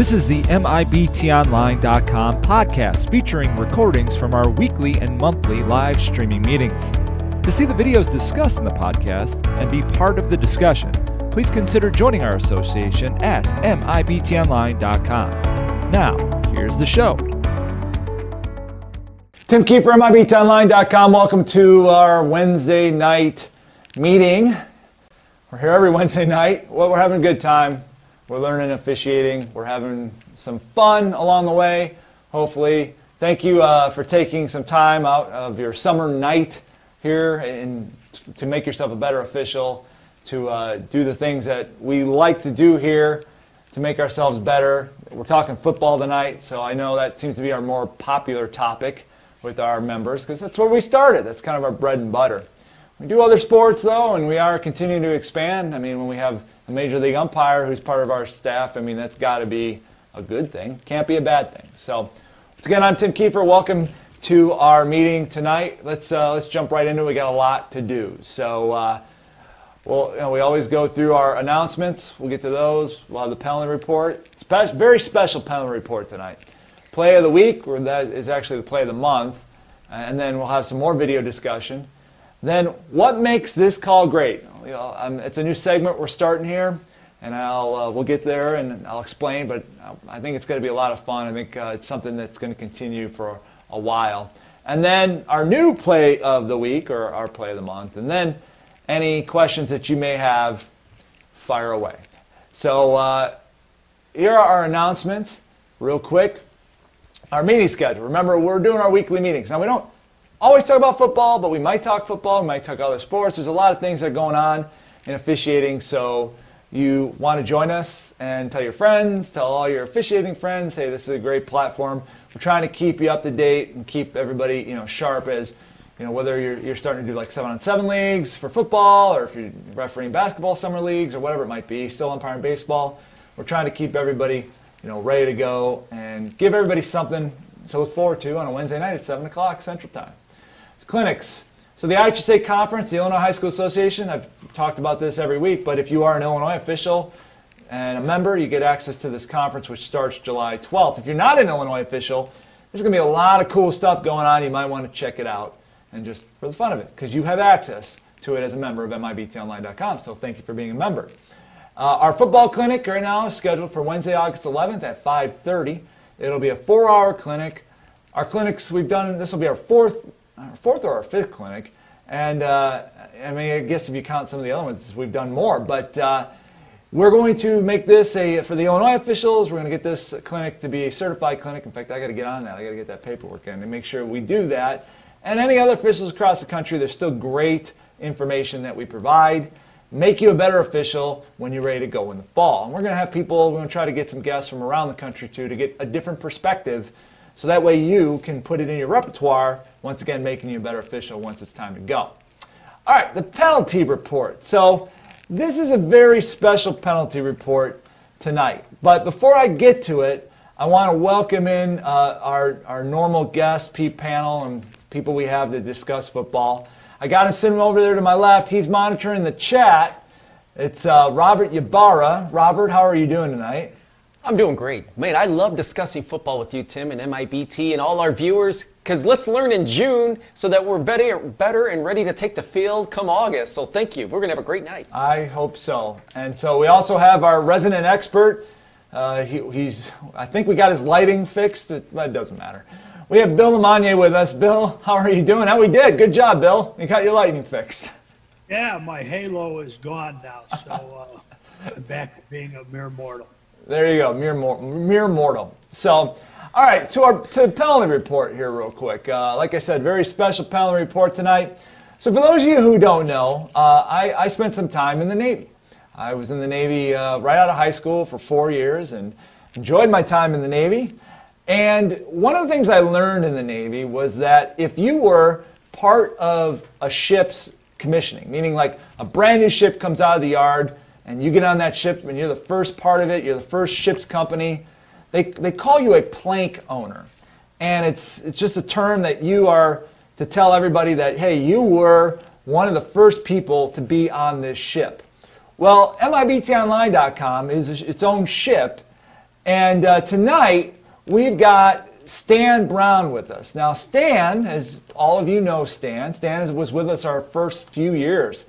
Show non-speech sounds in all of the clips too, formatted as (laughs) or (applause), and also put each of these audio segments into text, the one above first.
This is the MIBTOnline.com podcast featuring recordings from our weekly and monthly live streaming meetings. To see the videos discussed in the podcast and be part of the discussion, please consider joining our association at MIBTOnline.com. Now, here's the show. Tim Kiefer, MIBTOnline.com. Welcome to our Wednesday night meeting. We're here every Wednesday night. Well, we're having a good time. We're learning officiating. We're having some fun along the way, hopefully. Thank you uh, for taking some time out of your summer night here and to make yourself a better official, to uh, do the things that we like to do here to make ourselves better. We're talking football tonight, so I know that seems to be our more popular topic with our members because that's where we started. That's kind of our bread and butter. We do other sports though, and we are continuing to expand. I mean, when we have a major league umpire who's part of our staff, I mean, that's got to be a good thing. Can't be a bad thing. So, once again, I'm Tim Kiefer. Welcome to our meeting tonight. Let's uh, let's jump right into it. We got a lot to do. So, uh, well, you know, we always go through our announcements. We'll get to those. We'll have the penalty report. Very special penalty report tonight. Play of the week, or that is actually the play of the month, and then we'll have some more video discussion. Then, what makes this call great? It's a new segment we're starting here, and I'll uh, we'll get there and I'll explain. But I think it's going to be a lot of fun. I think uh, it's something that's going to continue for a while. And then our new play of the week or our play of the month, and then any questions that you may have, fire away. So uh, here are our announcements, real quick. Our meeting schedule. Remember, we're doing our weekly meetings. Now we don't always talk about football, but we might talk football, we might talk other sports. There's a lot of things that are going on in officiating, so you want to join us and tell your friends, tell all your officiating friends, hey, this is a great platform. We're trying to keep you up to date and keep everybody, you know, sharp as, you know, whether you're, you're starting to do like seven on seven leagues for football or if you're refereeing basketball summer leagues or whatever it might be, still umpiring baseball. We're trying to keep everybody, you know, ready to go and give everybody something to look forward to on a Wednesday night at 7 o'clock Central Time clinics. So the IHSA conference, the Illinois High School Association, I've talked about this every week, but if you are an Illinois official and a member, you get access to this conference which starts July 12th. If you're not an Illinois official, there's going to be a lot of cool stuff going on. You might want to check it out and just for the fun of it because you have access to it as a member of MIBTOnline.com. So thank you for being a member. Uh, our football clinic right now is scheduled for Wednesday, August 11th at 5:30. It'll be a four-hour clinic. Our clinics we've done this will be our fourth our fourth or our fifth clinic. And uh, I mean, I guess if you count some of the ones, we've done more. But uh, we're going to make this a for the Illinois officials. We're going to get this clinic to be a certified clinic. In fact, I got to get on that. I got to get that paperwork in and make sure we do that. And any other officials across the country, there's still great information that we provide. Make you a better official when you're ready to go in the fall. And we're going to have people. We're going to try to get some guests from around the country too to get a different perspective so that way you can put it in your repertoire, once again, making you a better official once it's time to go. All right, the penalty report. So this is a very special penalty report tonight. But before I get to it, I want to welcome in uh, our, our normal guest, Pete panel, and people we have to discuss football. I got him sitting over there to my left. He's monitoring the chat. It's uh, Robert Ybarra. Robert, how are you doing tonight? I'm doing great. Man, I love discussing football with you, Tim, and MIBT and all our viewers, because let's learn in June so that we're better, better and ready to take the field come August. So thank you. We're going to have a great night. I hope so. And so we also have our resident expert. Uh, he, he's, I think we got his lighting fixed, but it doesn't matter. We have Bill Lamagna with us. Bill, how are you doing? How we did? Good job, Bill. You got your lighting fixed. Yeah, my halo is gone now, so uh, (laughs) I'm back to being a mere mortal. There you go, mere, mor- mere mortal. So, all right, to our to the penalty report here, real quick. Uh, like I said, very special penalty report tonight. So, for those of you who don't know, uh, I, I spent some time in the Navy. I was in the Navy uh, right out of high school for four years and enjoyed my time in the Navy. And one of the things I learned in the Navy was that if you were part of a ship's commissioning, meaning like a brand new ship comes out of the yard, and you get on that ship and you're the first part of it, you're the first ship's company, they, they call you a plank owner. And it's, it's just a term that you are to tell everybody that, hey, you were one of the first people to be on this ship. Well, MIBTOnline.com is its own ship, And uh, tonight, we've got Stan Brown with us. Now, Stan, as all of you know Stan, Stan was with us our first few years.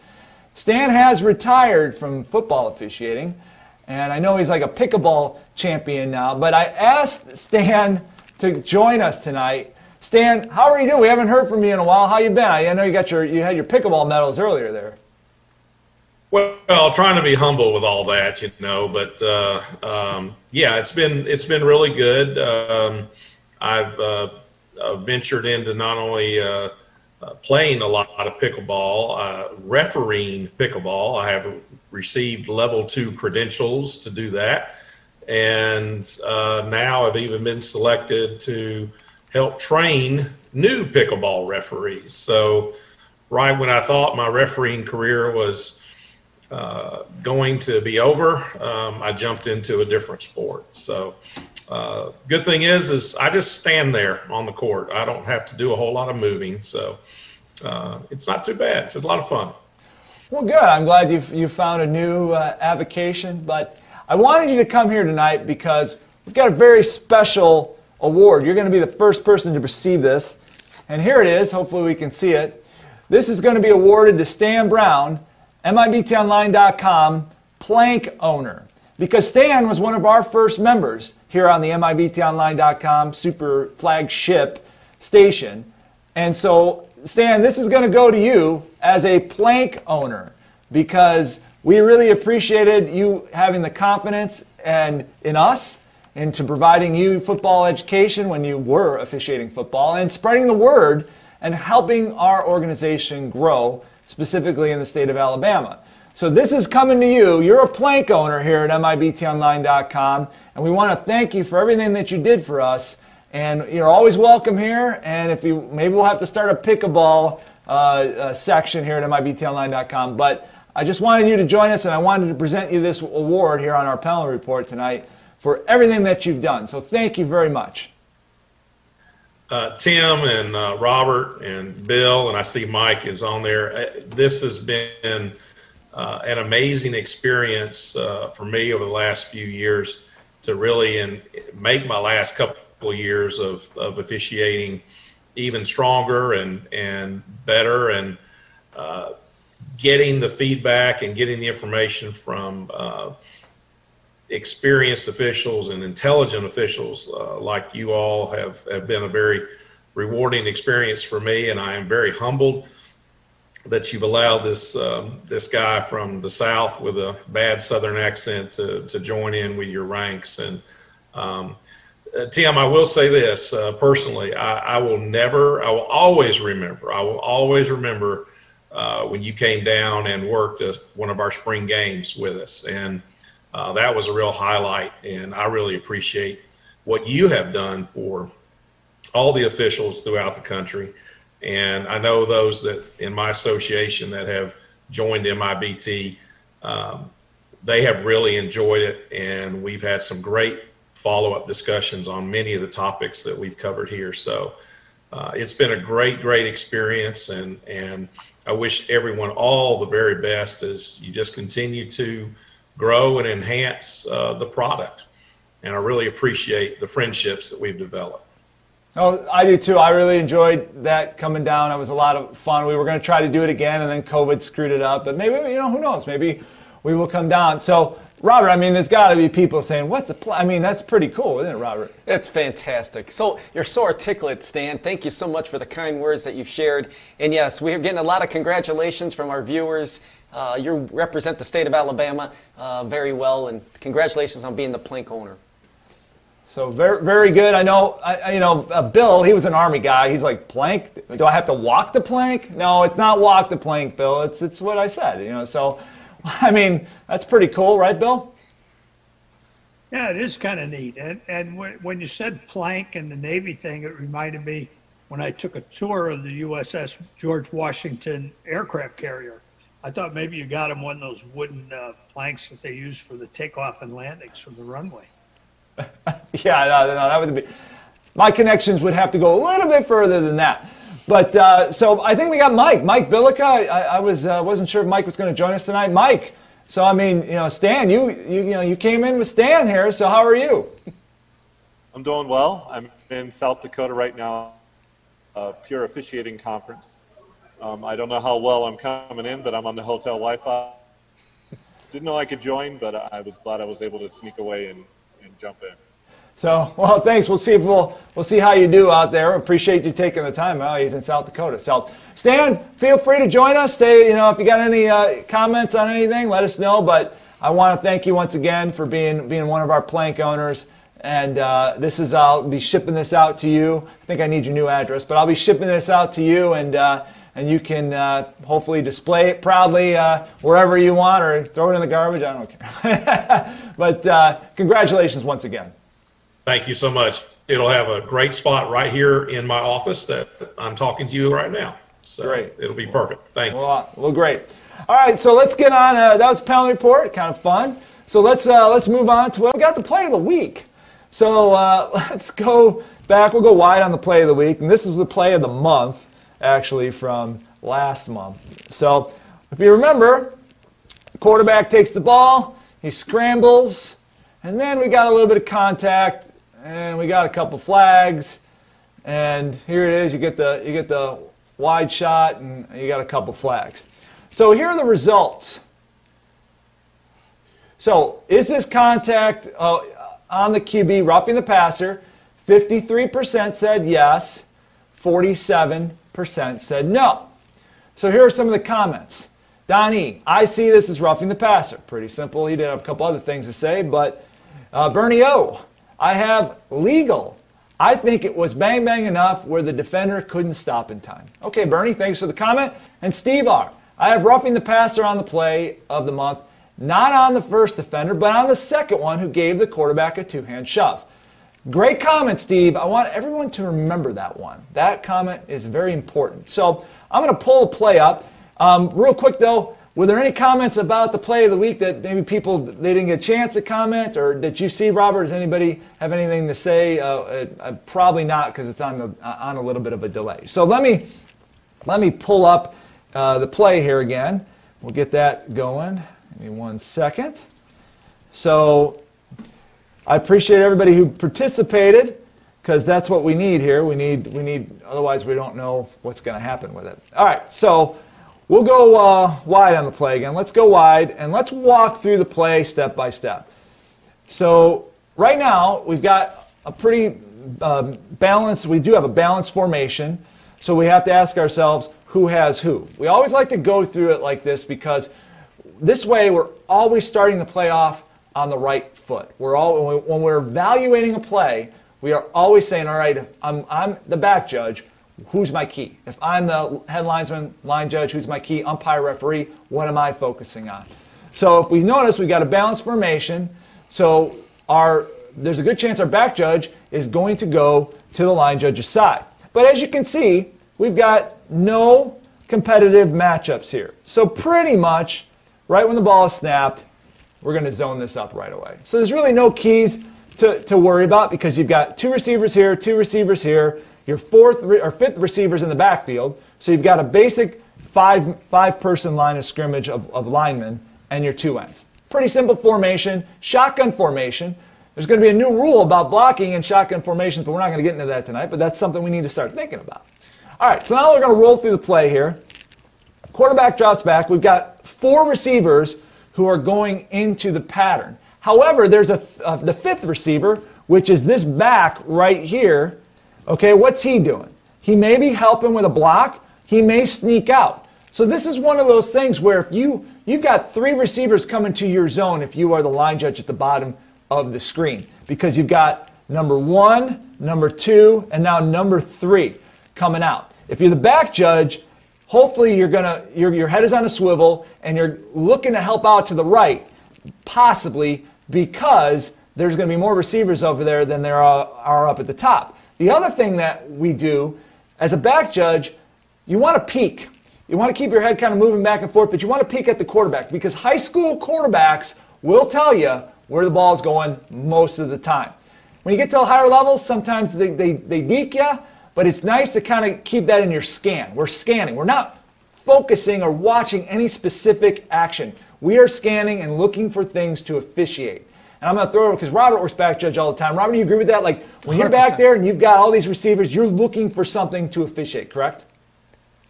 Stan has retired from football officiating, and I know he's like a pickleball champion now, but I asked Stan to join us tonight. Stan, how are you doing? We haven't heard from you in a while. How you been? I know you got your you had your pickleball medals earlier there. Well, trying to be humble with all that, you know, but uh, um, yeah, it's been it's been really good. Um, I've uh, uh, ventured into not only uh, uh, playing a lot of pickleball, uh, refereeing pickleball. I have received level two credentials to do that, and now I've even been selected to help train new pickleball referees. So, right when I thought my refereeing career was uh, going to be over, um, I jumped into a different sport. So, uh, good thing is, is I just stand there on the court. I don't have to do a whole lot of moving, so uh, it's not too bad. It's a lot of fun. Well, good. I'm glad you you found a new uh, avocation. But I wanted you to come here tonight because we've got a very special award. You're going to be the first person to receive this, and here it is. Hopefully, we can see it. This is going to be awarded to Stan Brown MIBTOnline.com plank owner. Because Stan was one of our first members here on the MIBTOnline.com super flagship station. And so, Stan, this is going to go to you as a plank owner because we really appreciated you having the confidence and in us into providing you football education when you were officiating football and spreading the word and helping our organization grow specifically in the state of Alabama. So this is coming to you. You're a plank owner here at MIBTOnline.com, and we want to thank you for everything that you did for us. And you're always welcome here. And if you maybe we'll have to start a pickleball uh, uh, section here at MIBTOnline.com. But I just wanted you to join us, and I wanted to present you this award here on our panel report tonight for everything that you've done. So thank you very much uh, Tim and uh, Robert and Bill, and I see Mike is on there. Uh, this has been uh, an amazing experience uh, for me over the last few years to really and make my last couple years of, of officiating even stronger and and better and uh, getting the feedback and getting the information from experienced officials and intelligent officials uh, like you all have, have been a very rewarding experience for me, and I am very humbled that you've allowed this um, this guy from the South with a bad Southern accent to, to join in with your ranks. And um, uh, Tim, I will say this uh, personally: I, I, will never, I will always remember, I will always remember uh, when you came down and worked one of our spring games with us, and uh, that was a real highlight, and I really appreciate what you have done for all the officials throughout the country. And I know those that in my association that have joined MIBT, um, they have really enjoyed it, and we've had some great follow-up discussions on many of the topics that we've covered here. So uh, it's been a great, great experience, and and I wish everyone all the very best as you just continue to grow and enhance uh, the product. And I really appreciate the friendships that we've developed. Oh, I do too. I really enjoyed that coming down. It was a lot of fun. We were going to try to do it again, and then COVID screwed it up. But maybe, you know, who knows? Maybe we will come down. So, Robert, I mean, there's got to be people saying, "What's the plan?" I mean, that's pretty cool, isn't it, Robert? It's fantastic. So you're so articulate, Stan. Thank you so much for the kind words that you've shared. And yes, we're getting a lot of congratulations from our viewers uh, you represent the state of Alabama uh, very well, and congratulations on being the plank owner. So very, very good. I know, I, you know, uh, Bill. He was an army guy. He's like plank. Do I have to walk the plank? No, it's not walk the plank, Bill. It's it's what I said. You know. So, (laughs) I mean, that's pretty cool, right, Bill? Yeah, it is kind of neat. And and when, when you said plank and the Navy thing, it reminded me when I took a tour of the USS George Washington aircraft carrier I thought maybe you got him one of those wooden uh, planks that they use for the takeoff and landings from the runway. (laughs) yeah, no, no, that would be. My connections would have to go a little bit further than that. But uh, so I think we got Mike, Mike Bilica. I, I was uh, wasn't sure if Mike was going to join us tonight. Mike, So I mean, you know, Stan, you you you know you came in with Stan here. So how are you? I'm doing well. I'm in South Dakota right now, a pure officiating conference. Um, I don't know how well I'm coming in, but I'm on the hotel Wi-Fi. Didn't know I could join, but I was glad I was able to sneak away and, and jump in. So, well, thanks. We'll see if we'll we'll see how you do out there. Appreciate you taking the time. Oh, he's in South Dakota. So, Stan, feel free to join us. Stay, you know, if you got any uh, comments on anything, let us know. But I want to thank you once again for being being one of our plank owners. And uh, this is I'll be shipping this out to you. I think I need your new address, but I'll be shipping this out to you and. Uh, and you can uh, hopefully display it proudly uh, wherever you want or throw it in the garbage. I don't care. (laughs) but uh, congratulations once again. Thank you so much. It'll have a great spot right here in my office that I'm talking to you right now. So Great. it'll be perfect. Thank you. Well, well, great. All right, so let's get on. Uh, that was penalty report, kind of fun. So let's uh, let's move on to what we got the play of the week. So uh, (laughs) let's go back. We'll go wide on the play of the week, and this is the play of the month, actually from last month. So if you remember, quarterback takes the ball, he scrambles, and then we got a little bit of contact, and we got a couple flags, and here it is. You get the you get the wide shot, and you got a couple flags. So here are the results. So is this contact uh, on the QB roughing the passer? 53% said yes, 47% said no. So here are some of the comments. Donnie, I see this as roughing the passer. Pretty simple. He did have a couple other things to say, but uh, Bernie O, I have legal. I think it was bang bang enough where the defender couldn't stop in time. Okay, Bernie, thanks for the comment. And Steve R, I have roughing the passer on the play of the month, not on the first defender, but on the second one who gave the quarterback a two hand shove. Great comment, Steve. I want everyone to remember that one. That comment is very important. So I'm going to pull a play up. Um, real quick though, were there any comments about the play of the week that maybe people they didn't get a chance to comment, or did you see, Robert? Does anybody have anything to say? Uh, uh, uh, probably not, because it's on the, on a little bit of a delay. So let me let me pull up uh, the play here again. We'll get that going. Give me one second. So I appreciate everybody who participated because that's what we need here. We need, we need, otherwise we don't know what's going to happen with it. All right, so we'll go uh, wide on the play again. Let's go wide and let's walk through the play step by step. So right now we've got a pretty um, balanced, we do have a balanced formation. So we have to ask ourselves who has who. We always like to go through it like this because this way we're always starting the play off on the right foot. We're all, when we're evaluating a play, we are always saying, all right, I'm, I'm the back judge, who's my key? If I'm the head linesman, line judge, who's my key? Umpire, referee, what am I focusing on? So if we notice, we got a balanced formation. So our there's a good chance our back judge is going to go to the line judge's side. But as you can see, we've got no competitive matchups here. So pretty much, right when the ball is snapped, we're going to zone this up right away. So there's really no keys to, to worry about because you've got two receivers here, two receivers here, your fourth or fifth receivers in the backfield. So you've got a basic five, five person line of scrimmage of, of linemen and your two ends. Pretty simple formation, shotgun formation. There's going to be a new rule about blocking in shotgun formations, but we're not going to get into that tonight, but that's something we need to start thinking about. All right, so now we're going to roll through the play here. Quarterback drops back. We've got four receivers who are going into the pattern. However, there's a, uh, the fifth receiver, which is this back right here. Okay, what's he doing? He may be helping with a block. He may sneak out. So this is one of those things where if you you've got three receivers coming to your zone if you are the line judge at the bottom of the screen because you've got number one, number two, and now number three coming out. If you're the back judge, hopefully you're gonna your, your head is on a swivel and you're looking to help out to the right, possibly because there's going to be more receivers over there than there are, are up at the top. The other thing that we do as a back judge, you want to peek. You want to keep your head kind of moving back and forth, but you want to peek at the quarterback because high school quarterbacks will tell you where the ball is going most of the time. When you get to the higher levels, sometimes they, they, they deke you, but it's nice to kind of keep that in your scan. We're scanning. We're not focusing or watching any specific action. We are scanning and looking for things to officiate. And I'm going to throw it because Robert works back judge all the time. Robert, do you agree with that? Like when you're back there and you've got all these receivers, you're looking for something to officiate, correct?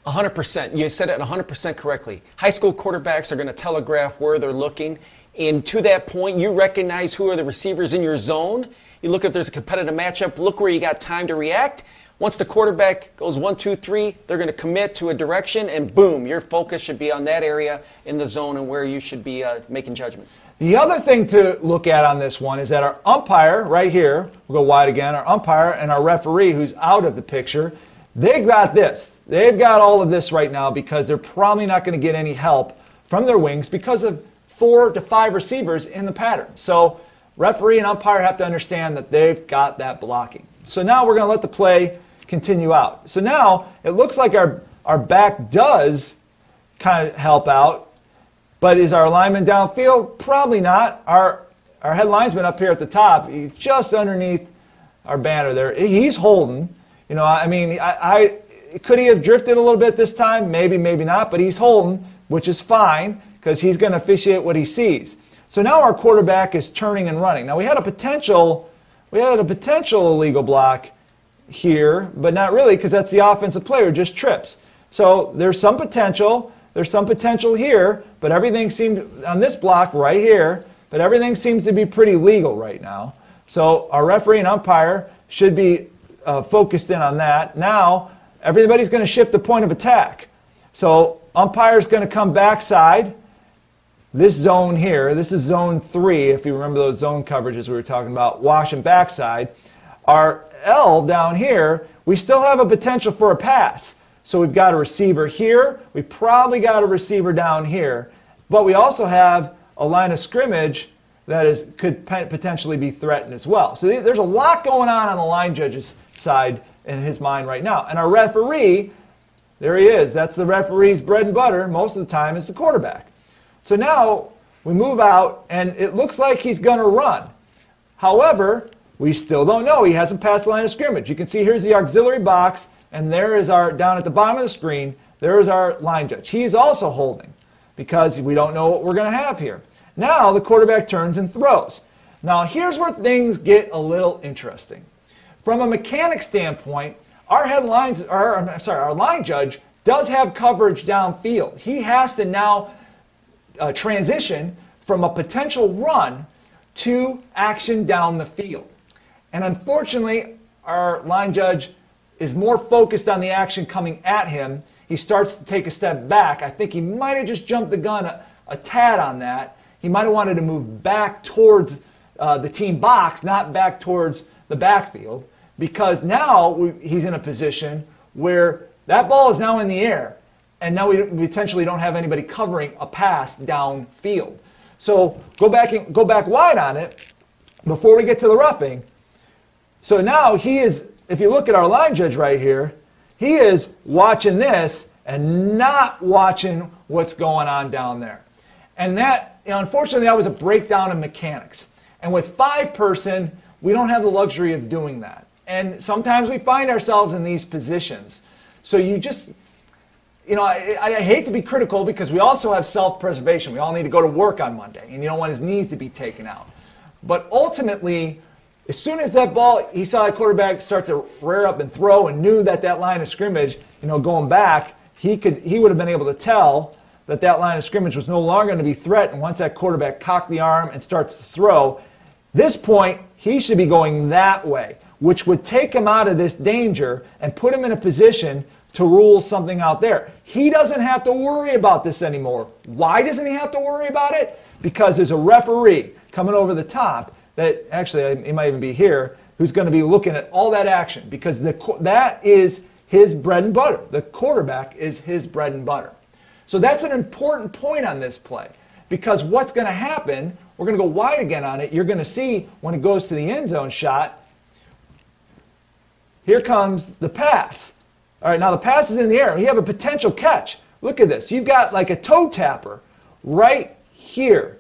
100%. You said it 100% correctly. High school quarterbacks are going to telegraph where they're looking. And to that point, you recognize who are the receivers in your zone. You look if there's a competitive matchup, look where you got time to react. Once the quarterback goes one, two, three, they're going to commit to a direction, and boom, your focus should be on that area in the zone and where you should be uh, making judgments. The other thing to look at on this one is that our umpire right here, we'll go wide again, our umpire and our referee who's out of the picture, they've got this. They've got all of this right now because they're probably not going to get any help from their wings because of four to five receivers in the pattern. So referee and umpire have to understand that they've got that blocking. So now we're going to let the play continue out. So now it looks like our, our back does kind of help out but is our lineman downfield? Probably not. Our our head linesman up here at the top, just underneath our banner there. He's holding. You know, I mean, I, I could he have drifted a little bit this time? Maybe, maybe not. But he's holding, which is fine because he's going to officiate what he sees. So now our quarterback is turning and running. Now we had a potential, we had a potential illegal block here, but not really because that's the offensive player just trips. So there's some potential. There's some potential here, but everything seemed on this block right here, but everything seems to be pretty legal right now. So our referee and umpire should be uh, focused in on that. Now everybody's going to shift the point of attack. So umpire's going to come backside. This zone here, this is zone three, if you remember those zone coverages we were talking about, wash and backside. Our L down here, we still have a potential for a pass. So we've got a receiver here, we probably got a receiver down here, but we also have a line of scrimmage that is could potentially be threatened as well. So there's a lot going on on the line judge's side in his mind right now. And our referee, there he is. That's the referee's bread and butter most of the time is the quarterback. So now we move out and it looks like he's going to run. However, we still don't know. He hasn't passed the line of scrimmage. You can see here's the auxiliary box, and there is our, down at the bottom of the screen, there is our line judge. He's also holding because we don't know what we're going to have here. Now the quarterback turns and throws. Now here's where things get a little interesting. From a mechanic standpoint, our headlines, or I'm sorry, our line judge does have coverage downfield. He has to now uh, transition from a potential run to action down the field. And unfortunately, our line judge is more focused on the action coming at him. He starts to take a step back. I think he might have just jumped the gun a, a tad on that. He might have wanted to move back towards uh, the team box, not back towards the backfield, because now we, he's in a position where that ball is now in the air, and now we, we potentially don't have anybody covering a pass downfield. So go back and go back wide on it before we get to the roughing. So now he is, if you look at our line judge right here, he is watching this and not watching what's going on down there. And that, unfortunately, that was a breakdown in mechanics. And with five person, we don't have the luxury of doing that. And sometimes we find ourselves in these positions. So you just, you know, I, I hate to be critical because we also have self preservation. We all need to go to work on Monday, and you don't want his knees to be taken out. But ultimately, as soon as that ball, he saw a quarterback start to rear up and throw, and knew that that line of scrimmage, you know, going back, he could, he would have been able to tell that that line of scrimmage was no longer going to be threatened once that quarterback cocked the arm and starts to throw. This point, he should be going that way, which would take him out of this danger and put him in a position to rule something out there. He doesn't have to worry about this anymore. Why doesn't he have to worry about it? Because there's a referee coming over the top that actually he might even be here who's going to be looking at all that action because the, that is his bread and butter. The quarterback is his bread and butter. So that's an important point on this play because what's going to happen, we're going to go wide again on it. You're going to see when it goes to the end zone shot, here comes the pass. All right, now the pass is in the air. You have a potential catch. Look at this. You've got like a toe tapper right here.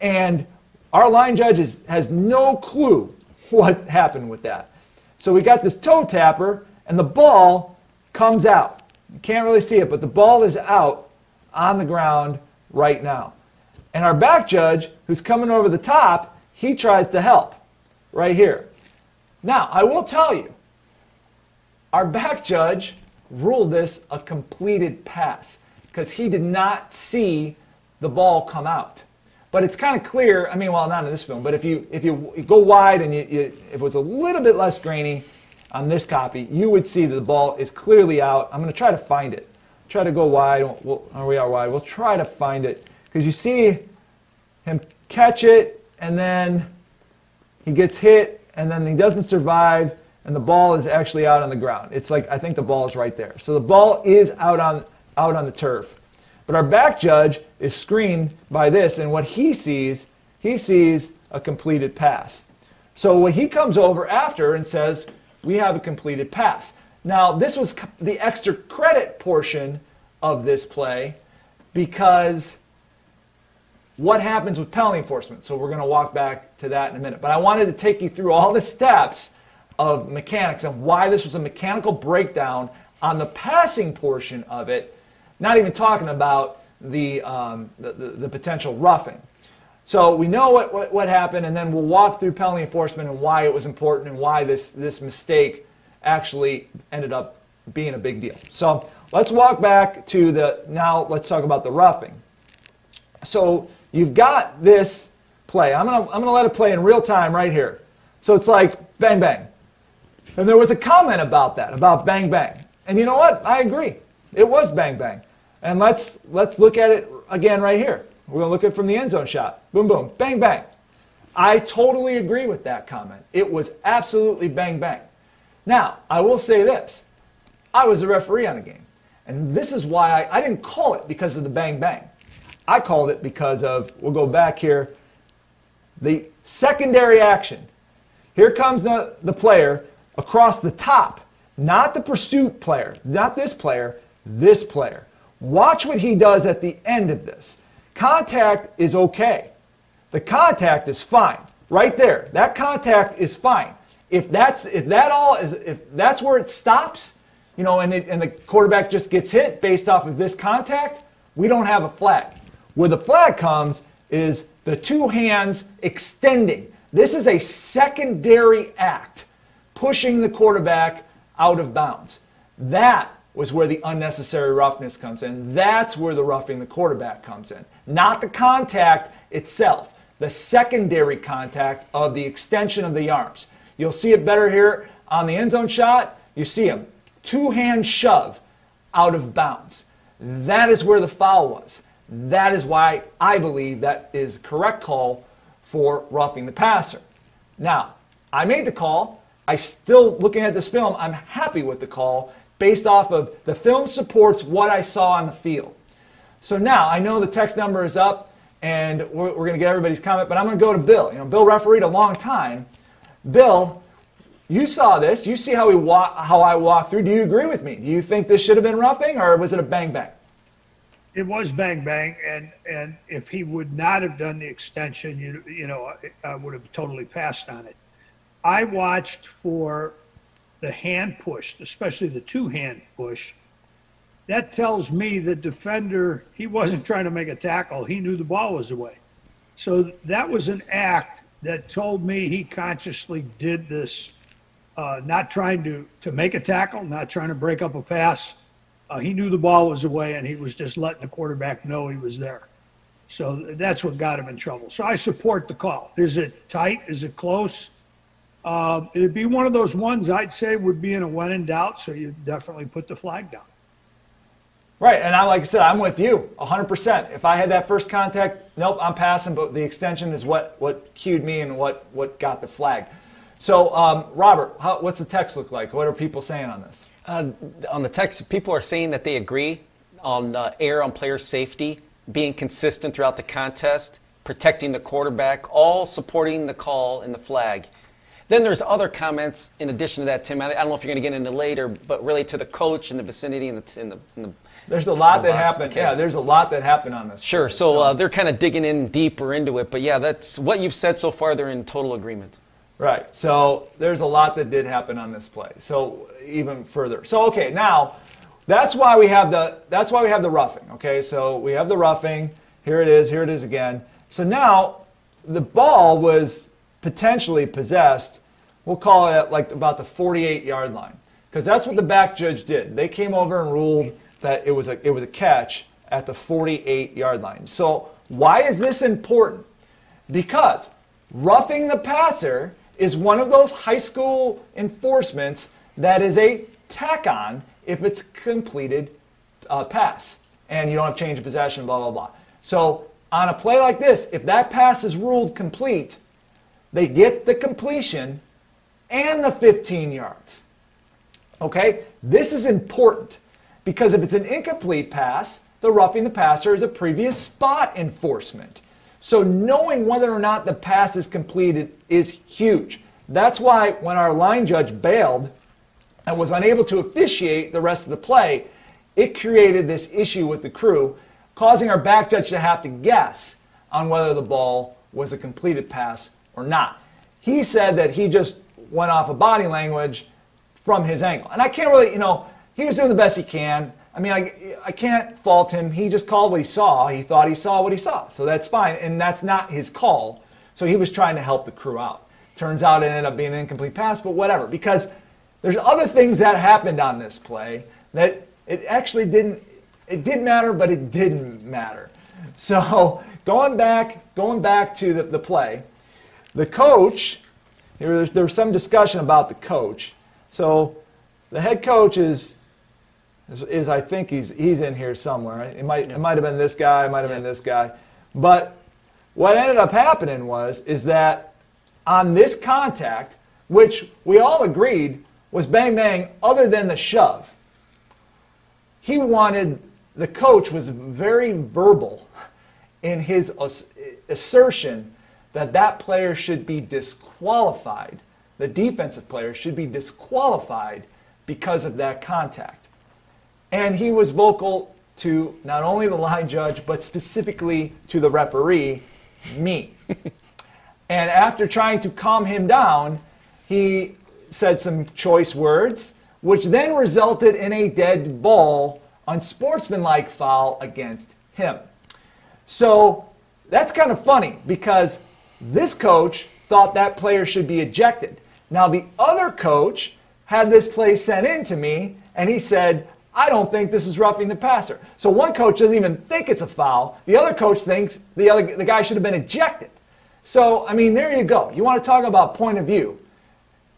And our line judge is, has no clue what happened with that. So we got this toe tapper, and the ball comes out. You can't really see it, but the ball is out on the ground right now. And our back judge, who's coming over the top, he tries to help right here. Now, I will tell you, our back judge ruled this a completed pass because he did not see the ball come out. But it's kind of clear. I mean, well, not in this film, but if you if you, you go wide and you, you, if it was a little bit less grainy on this copy, you would see that the ball is clearly out. I'm going to try to find it. Try to go wide. We'll, we are wide. We'll try to find it because you see him catch it and then he gets hit and then he doesn't survive and the ball is actually out on the ground. It's like I think the ball is right there. So the ball is out on out on the turf. But our back judge is screened by this, and what he sees, he sees a completed pass. So when he comes over after and says, We have a completed pass. Now, this was the extra credit portion of this play because what happens with penalty enforcement? So we're going to walk back to that in a minute. But I wanted to take you through all the steps of mechanics and why this was a mechanical breakdown on the passing portion of it not even talking about the, um, the, the, the, potential roughing. So we know what, what, what, happened, and then we'll walk through penalty enforcement and why it was important and why this, this mistake actually ended up being a big deal. So let's walk back to the, now let's talk about the roughing. So you've got this play. I'm going to I'm gonna let it play in real time right here. So it's like bang, bang. And there was a comment about that, about bang, bang. And you know what? I agree. It was bang, bang. And let's, let's look at it again right here. We're going to look at it from the end zone shot. Boom, boom, bang, bang. I totally agree with that comment. It was absolutely bang, bang. Now, I will say this I was a referee on the game. And this is why I, I didn't call it because of the bang, bang. I called it because of, we'll go back here, the secondary action. Here comes the, the player across the top, not the pursuit player, not this player, this player. Watch what he does at the end of this. Contact is okay. The contact is fine. Right there. That contact is fine. If that's if that all is if that's where it stops, you know, and, it, and the quarterback just gets hit based off of this contact, we don't have a flag. Where the flag comes is the two hands extending. This is a secondary act, pushing the quarterback out of bounds. That was where the unnecessary roughness comes in. That's where the roughing the quarterback comes in, not the contact itself, the secondary contact of the extension of the arms. You'll see it better here on the end zone shot. You see him two hand shove out of bounds. That is where the foul was. That is why I believe that is correct call for roughing the passer. Now, I made the call. I still looking at this film, I'm happy with the call based off of the film supports what I saw on the field. So now I know the text number is up and we're, we're going to get everybody's comment, but I'm going to go to Bill. You know, Bill refereed a long time. Bill, you saw this. You see how we walk, how I walked through. Do you agree with me? Do you think this should have been roughing or was it a bang bang? It was bang bang, and and if he would not have done the extension, you you know, I, I would have totally passed on it. I watched for the hand push, especially the two hand push, that tells me the defender, he wasn't trying to make a tackle. He knew the ball was away. So that was an act that told me he consciously did this, uh, not trying to, to make a tackle, not trying to break up a pass. Uh, he knew the ball was away and he was just letting the quarterback know he was there. So that's what got him in trouble. So I support the call. Is it tight? Is it close? Uh, it'd be one of those ones I'd say would be in a when in doubt, so you definitely put the flag down. Right, and I like I said, I'm with you 100%. If I had that first contact, nope, I'm passing. But the extension is what what cued me and what what got the flag. So, um, Robert, how, what's the text look like? What are people saying on this? Uh, on the text, people are saying that they agree on uh, air on player safety, being consistent throughout the contest, protecting the quarterback, all supporting the call and the flag. Then there's other comments in addition to that, Tim. I, don't know if you're going to get into later, but really to the coach and the vicinity and the, in the, in the there's a lot that happened. Yeah, there's a lot that happened on this. Sure. So, so. Uh, they're kind of digging in deeper into it. But yeah, that's what you've said so far. They're in total agreement. Right. So there's a lot that did happen on this play. So even further. So okay, now that's why we have the that's why we have the roughing. Okay, so we have the roughing, Here it is. Here it is again. So now the ball was potentially possessed. We'll call it at like about the 48 yard line because that's what the back judge did. They came over and ruled that it was a it was a catch at the 48 yard line. So why is this important? Because roughing the passer is one of those high school enforcements that is a tack on if it's completed uh, pass and you don't have change of possession, blah, blah, blah. So on a play like this, if that pass is ruled complete, they get the completion and the 15 yards. Okay? This is important because if it's an incomplete pass, the roughing the passer is a previous spot enforcement. So knowing whether or not the pass is completed is huge. That's why when our line judge bailed and was unable to officiate the rest of the play, it created this issue with the crew, causing our back judge to have to guess on whether the ball was a completed pass or not. He said that he just went off of body language from his angle. And I can't really, you know, he was doing the best he can. I mean, I, I can't fault him. He just called what he saw. He thought he saw what he saw. So that's fine. And that's not his call. So he was trying to help the crew out. Turns out it ended up being an incomplete pass, but whatever. Because there's other things that happened on this play that it actually didn't it did matter, but it didn't matter. So (laughs) going back, going back to the, the play, the coach, there's, there's some discussion about the coach. So the head coach is, is, is, I think he's, he's in here somewhere. It might, it might have been this guy, it might have been this guy. But what ended up happening was, is that on this contact, which we all agreed was bang bang other than the shove, he wanted, the coach was very verbal in his assertion that that player should be disqualified. The defensive player should be disqualified because of that contact. And he was vocal to not only the line judge, but specifically to the referee, me. (laughs) and after trying to calm him down, he said some choice words which then resulted in a dead ball, unsportsmanlike foul against him. So that's kind of funny because this coach thought that player should be ejected. Now, the other coach had this play sent in to me, and he said, I don't think this is roughing the passer. So one coach doesn't even think it's a foul. The other coach thinks the other the guy should have been ejected. So I mean, there you go. You want to talk about point of view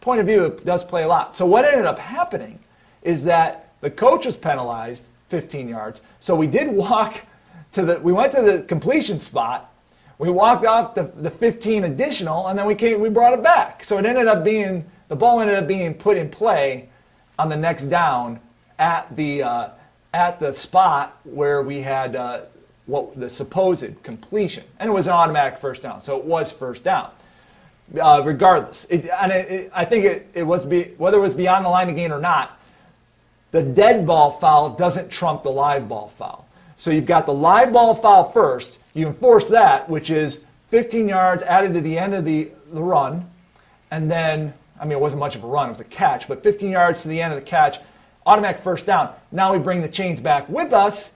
point of view, does play a lot. So what ended up happening is that the coach was penalized 15 yards. So we did walk to the, we went to the completion spot. We walked off the, the 15 additional, and then we came, we brought it back. So it ended up being, the ball ended up being put in play on the next down at the, uh, at the spot where we had uh, what the supposed completion. And it was an automatic first down. So it was first down uh, regardless. It, and it, it, I think it, it was be, whether it was beyond the line of gain or not, the dead ball foul doesn't trump the live ball foul. So you've got the live ball foul first. You enforce that, which is 15 yards added to the end of the, the run. And then, I mean, it wasn't much of a run, it was a catch, but 15 yards to the end of the catch, automatic first down. Now we bring the chains back with us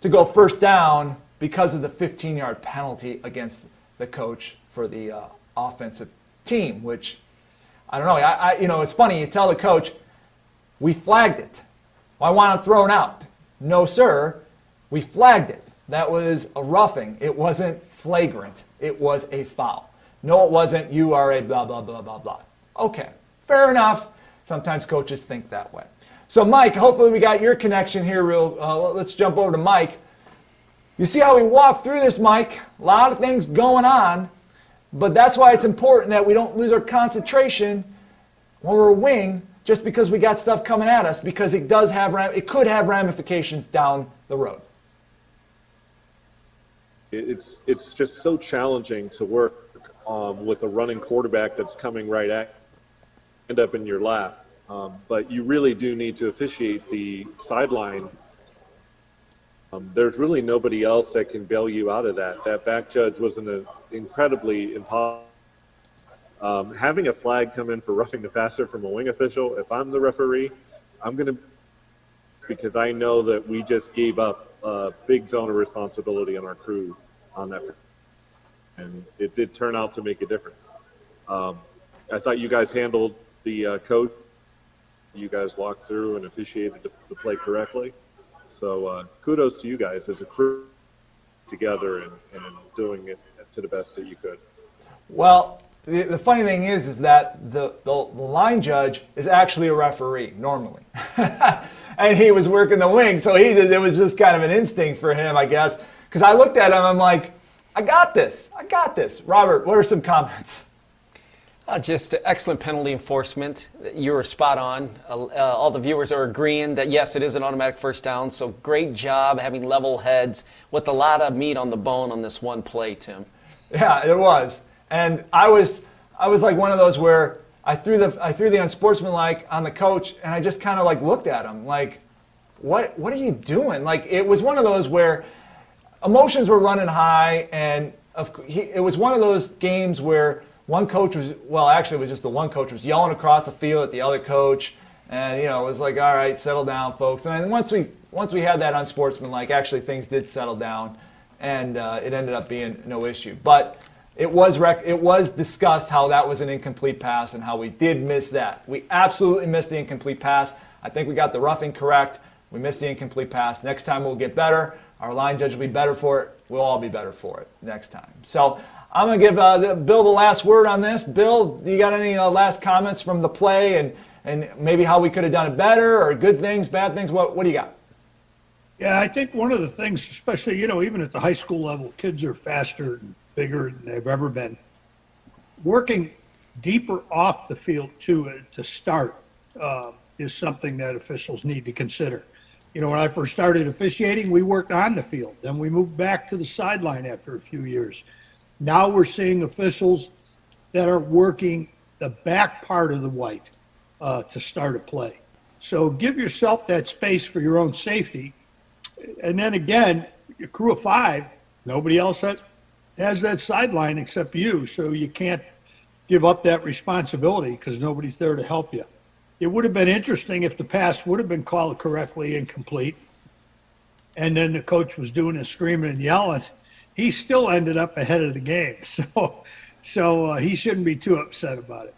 to go first down because of the 15 yard penalty against the coach for the uh, offensive team, which I don't know. I, I, you know, it's funny. You tell the coach, we flagged it. Well, I want him thrown out. No, sir. We flagged it. That was a roughing. It wasn't flagrant. It was a foul. No, it wasn't. You are a blah, blah, blah, blah, blah. Okay, fair enough. Sometimes coaches think that way. So, Mike, hopefully we got your connection here. Real. Uh, let's jump over to Mike. You see how we walk through this, Mike? A lot of things going on. But that's why it's important that we don't lose our concentration when we're a wing just because we got stuff coming at us because it does have it could have ramifications down the road. It's it's just so challenging to work um, with a running quarterback that's coming right at end up in your lap. Um, but you really do need to officiate the sideline um, there's really nobody else that can bail you out of that. That back judge was an incredibly impossible. Um, having a flag come in for roughing the passer from a wing official, if I'm the referee, I'm going to because I know that we just gave up a big zone of responsibility on our crew on that, and it did turn out to make a difference. Um, I thought you guys handled the uh, coach. You guys walked through and officiated the, the play correctly. So uh, kudos to you guys as a crew together and, and doing it to the best that you could. Well, the, the funny thing is, is that the, the, the line judge is actually a referee normally, (laughs) and he was working the wing, so he it was just kind of an instinct for him, I guess. Because I looked at him, I'm like, I got this, I got this. Robert, what are some comments? Uh, just excellent penalty enforcement. You were spot on. Uh, uh, all the viewers are agreeing that yes, it is an automatic first down. So great job having level heads with a lot of meat on the bone on this one play, Tim. Yeah, it was. And I was, I was like one of those where I threw the, I threw the unsportsmanlike on the coach, and I just kind of like looked at him, like, what, what are you doing? Like it was one of those where emotions were running high, and of, he, it was one of those games where one coach was, well, actually, it was just the one coach was yelling across the field at the other coach, and you know, it was like, all right, settle down, folks. And once we, once we had that unsportsmanlike, actually things did settle down, and uh, it ended up being no issue. But it was rec- it was discussed how that was an incomplete pass and how we did miss that. We absolutely missed the incomplete pass. I think we got the roughing correct. We missed the incomplete pass. Next time we'll get better. Our line judge will be better for it. We'll all be better for it next time. So I'm to give uh, the, Bill the last word on this. Bill, you got any uh, last comments from the play and, and maybe how we could have done it better or good things, bad things? What, what do you got? Yeah, I think one of the things, especially, you know, even at the high school level, kids are faster and bigger than they've ever been. Working deeper off the field, too, to start uh, is something that officials need to consider. You know, when I first started officiating, we worked on the field. Then we moved back to the sideline after a few years. Now we're seeing officials that are working the back part of the white uh, to start a play. So give yourself that space for your own safety. And then again, your crew of five, nobody else has, has that sideline except you. So you can't give up that responsibility because nobody's there to help you. It would have been interesting if the pass would have been called correctly incomplete. And then the coach was doing his screaming and yelling. He still ended up ahead of the game. (laughs) So, so uh, he shouldn't be too upset about it.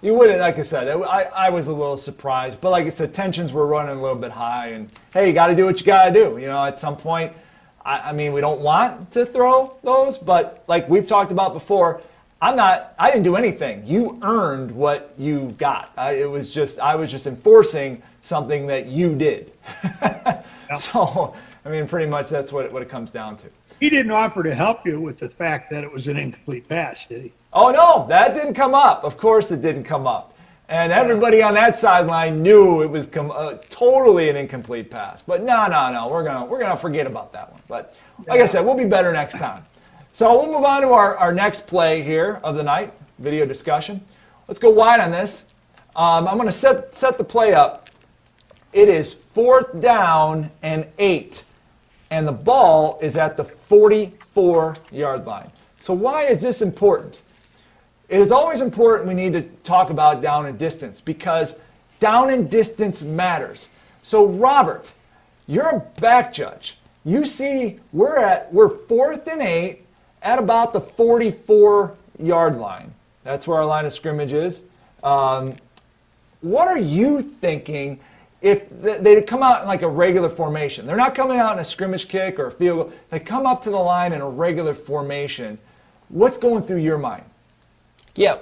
You wouldn't, like I said, I, I was a little surprised, but like I said, tensions were running a little bit high, and hey, you got to do what you got to do. You know, at some point, I, I mean, we don't want to throw those, but like we've talked about before, I'm not. I didn't do anything. You earned what you got. I, it was just I was just enforcing something that you did. (laughs) So I mean, pretty much that's what it, what it comes down to. He didn't offer to help you with the fact that it was an incomplete pass, did he? Oh no, that didn't come up. Of course, it didn't come up. And everybody on that sideline knew it was com- uh, totally an incomplete pass. But no, no, no, we're gonna we're gonna forget about that one. But like I said, we'll be better next time. So we'll move on to our, our next play here of the night, video discussion. Let's go wide on this. Um, I'm going to set, set the play up. It is fourth down and eight, and the ball is at the 44 yard line. So, why is this important? It is always important we need to talk about down and distance because down and distance matters. So, Robert, you're a back judge. You see, we're at we're fourth and eight at about the 44 yard line. That's where our line of scrimmage is. Um, what are you thinking if they come out in like a regular formation? They're not coming out in a scrimmage kick or a field goal. They come up to the line in a regular formation. What's going through your mind? Yeah,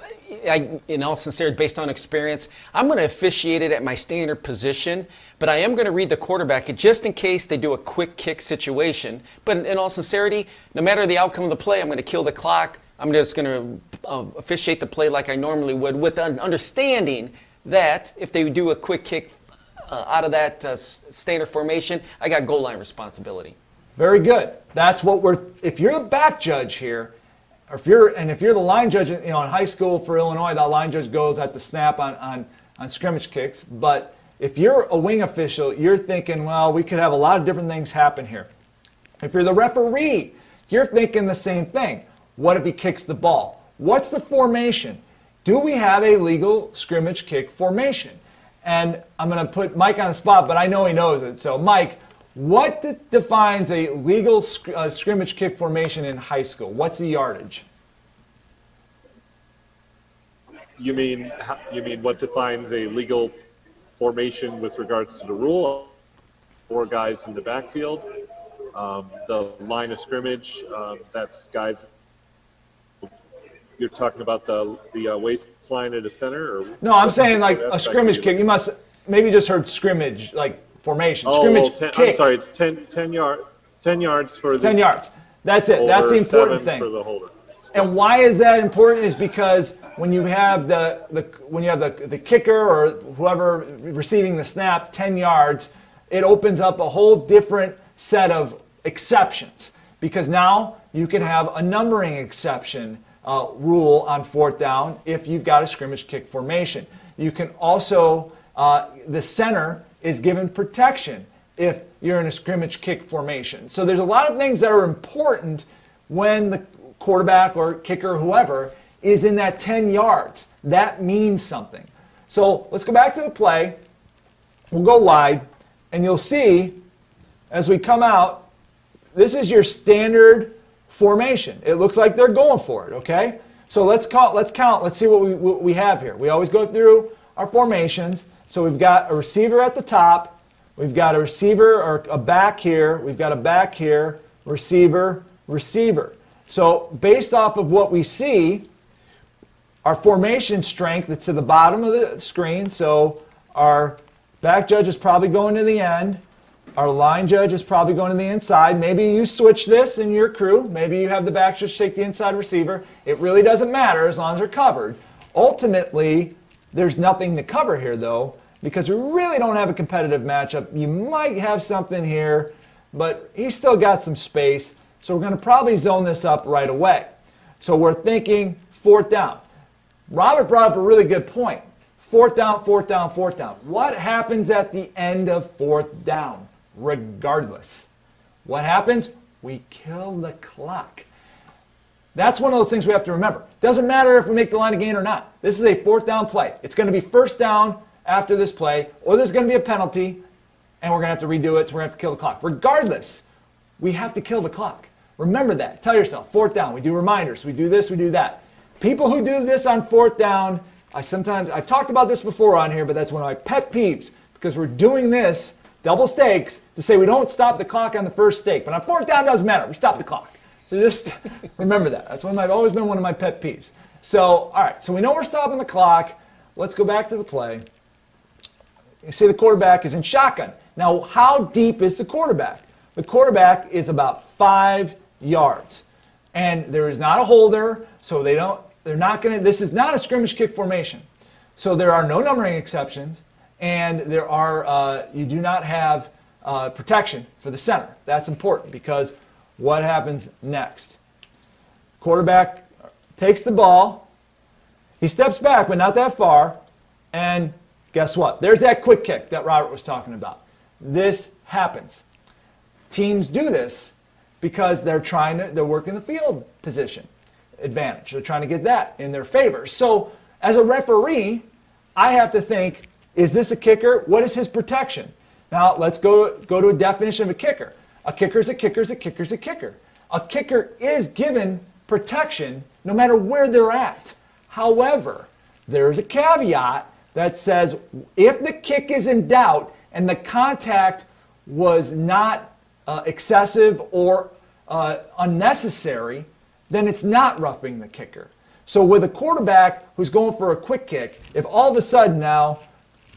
I, in all sincerity, based on experience, I'm going to officiate it at my standard position, but I am going to read the quarterback just in case they do a quick kick situation. But in all sincerity, no matter the outcome of the play, I'm going to kill the clock. I'm just going to uh, officiate the play like I normally would, with an understanding that if they do a quick kick uh, out of that uh, standard formation, I got goal line responsibility. Very good. That's what we're. If you're the back judge here or if you're and if you're the line judge, you know, in high school for Illinois, that line judge goes at the snap on on, on scrimmage kicks. But if you're a wing official, you're thinking, well, we could have a lot of different things happen here. If you're the referee, you're thinking the same thing. What if he kicks the ball? What's the formation? Do we have a legal scrimmage kick formation? And I'm going to put Mike on the spot, but I know he knows it. So, Mike, what de- defines a legal sc- uh, scrimmage kick formation in high school? What's the yardage? You mean you mean what defines a legal formation with regards to the rule? Four guys in the backfield. Um, the line of scrimmage. Um, that's guys. You're talking about the the uh, waistline at the center, or No, I'm saying like a scrimmage kick. You must maybe just heard scrimmage, like formation. Oh, scrimmage well, ten, kick. I'm sorry. It's 10, 10 yard, ten yards for the 10 yards. That's it. That's the important thing. for the holder. And why is that important? Is because when you have the, the when you have the, the kicker or whoever receiving the snap 10 yards, it opens up a whole different set of exceptions. Because now you can have a numbering exception uh, rule on fourth down if you've got a scrimmage kick formation. You can also, uh, the center is given protection if you're in a scrimmage kick formation. So there's a lot of things that are important when the quarterback or kicker, whoever, is in that 10 yards. That means something. So let's go back to the play. We'll go wide, and you'll see as we come out, this is your standard formation. It looks like they're going for it, okay? So let's count, let's count, let's see what we, what we have here. We always go through our formations. So we've got a receiver at the top, we've got a receiver or a back here, we've got a back here, receiver, receiver. So based off of what we see, our formation strength that's to the bottom of the screen. So our back judge is probably going to the end. Our line judge is probably going to the inside. Maybe you switch this in your crew. Maybe you have the back judge take the inside receiver. It really doesn't matter as long as they're covered. Ultimately, there's nothing to cover here though, because we really don't have a competitive matchup. You might have something here, but he's still got some space. So we're going to probably zone this up right away. So we're thinking fourth down. Robert brought up a really good point. Fourth down, fourth down, fourth down. What happens at the end of fourth down? Regardless. What happens? We kill the clock. That's one of those things we have to remember. Doesn't matter if we make the line of gain or not. This is a fourth down play. It's going to be first down after this play, or there's going to be a penalty, and we're going to have to redo it, so we're going to have to kill the clock. Regardless, we have to kill the clock. Remember that. Tell yourself, fourth down. We do reminders. We do this, we do that. People who do this on fourth down, I sometimes, I've talked about this before on here, but that's one of my pet peeves because we're doing this, double stakes, to say we don't stop the clock on the first stake. But on fourth down, doesn't matter. We stop the clock. So just (laughs) remember that. That's one of my, always been one of my pet peeves. So, all right, so we know we're stopping the clock. Let's go back to the play. You see the quarterback is in shotgun. Now, how deep is the quarterback? The quarterback is about five yards. And there is not a holder, so they don't, they're not going to, this is not a scrimmage kick formation. So there are no numbering exceptions, and there are, uh, you do not have uh, protection for the center. That's important because what happens next? Quarterback takes the ball, he steps back, but not that far, and guess what? There's that quick kick that Robert was talking about. This happens. Teams do this because they're trying to they're working the field position advantage. They're trying to get that in their favor. So as a referee, I have to think, is this a kicker? What is his protection? Now let's go go to a definition of a kicker. A kicker is a kicker is a kicker is a kicker. A kicker is given protection no matter where they're at. However, there is a caveat that says if the kick is in doubt and the contact was not uh, excessive or uh, unnecessary, then it's not roughing the kicker. So with a quarterback who's going for a quick kick, if all of a sudden now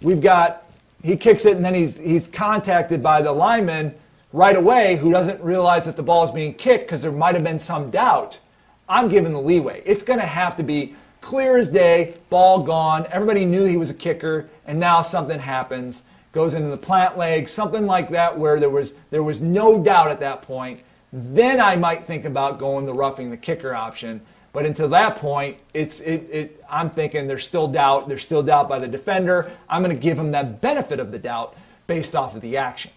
we've got he kicks it and then he's he's contacted by the lineman right away who doesn't realize that the ball is being kicked because there might have been some doubt, I'm giving the leeway. It's going to have to be clear as day, ball gone. Everybody knew he was a kicker, and now something happens, goes into the plant leg, something like that, where there was there was no doubt at that point. Then I might think about going the roughing the kicker option. But until that point, it's it, it I'm thinking there's still doubt. There's still doubt by the defender. I'm going to give him that benefit of the doubt based off of the action.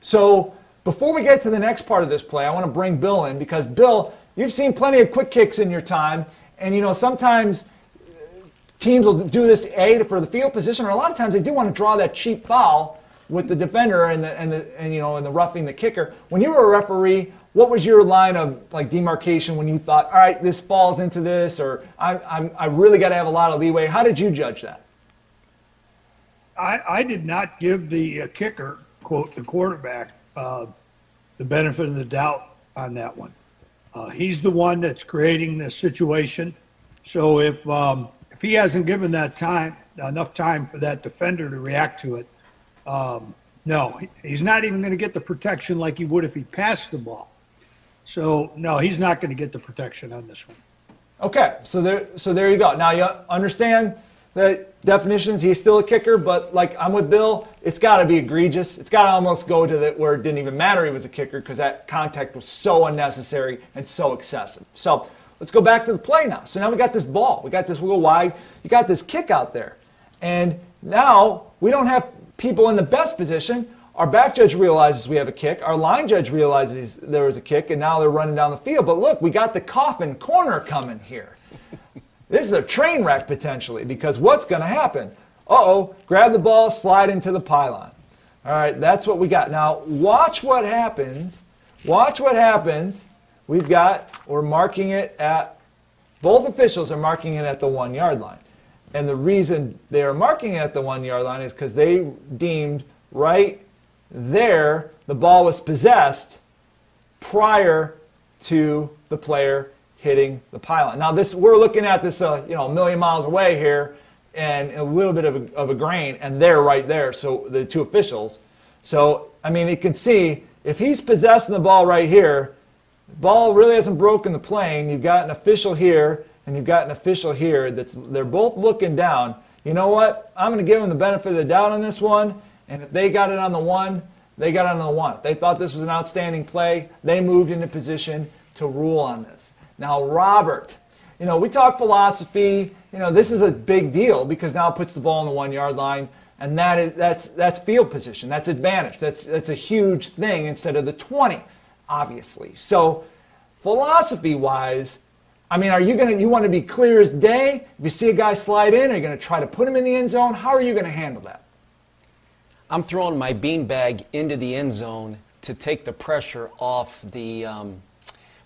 So before we get to the next part of this play, I want to bring Bill in because Bill, you've seen plenty of quick kicks in your time, and you know sometimes teams will do this a for the field position, or a lot of times they do want to draw that cheap foul with the defender and the and the and you know and the roughing the kicker. When you were a referee, what was your line of like demarcation when you thought, all right, this falls into this, or I I'm, I really got to have a lot of leeway? How did you judge that? I, I did not give the uh, kicker, quote, the quarterback, uh, the benefit of the doubt on that one. Uh, he's the one that's creating the situation. So if um, if he hasn't given that time enough time for that defender to react to it, um, no, he's not even going to get the protection like he would if he passed the ball. So no, he's not going to get the protection on this one. Okay, so there so there you go. Now you understand the definitions. He's still a kicker, but like I'm with Bill, it's got to be egregious. It's got to almost go to the where it didn't even matter he was a kicker because that contact was so unnecessary and so excessive. So let's go back to the play now. So now we got this ball. We got this wheel wide. You got this kick out there, and now we don't have people in the best position. Our back judge realizes we have a kick. Our line judge realizes there was a kick, and now they're running down the field. But look, we got the coffin corner coming here. This is a train wreck potentially because what's going to happen? Uh oh, grab the ball, slide into the pylon. All right, that's what we got. Now, watch what happens. Watch what happens. We've got, we're marking it at, both officials are marking it at the one yard line. And the reason they are marking it at the one yard line is because they deemed right there the ball was possessed prior to the player hitting the pylon. Now, this we're looking at this, uh, you know, a million miles away here, and a little bit of a, of a grain, and they're right there. So the two officials. So I mean, you can see if he's possessing the ball right here, the ball really hasn't broken the plane. You've got an official here, and you've got an official here. That's they're both looking down. You know what? I'm going to give them the benefit of the doubt on this one. And if they got it on the one, they got it on the one. They thought this was an outstanding play. They moved into position to rule on this. Now, Robert, you know, we talk philosophy. You know, this is a big deal because now it puts the ball on the one yard line, and that is that's that's field position. That's advantage. That's that's a huge thing instead of the 20, obviously. So, philosophy wise, I mean, are you gonna you want to be clear as day? If you see a guy slide in, are you gonna try to put him in the end zone? How are you gonna handle that? I'm throwing my beanbag into the end zone to take the pressure off the um,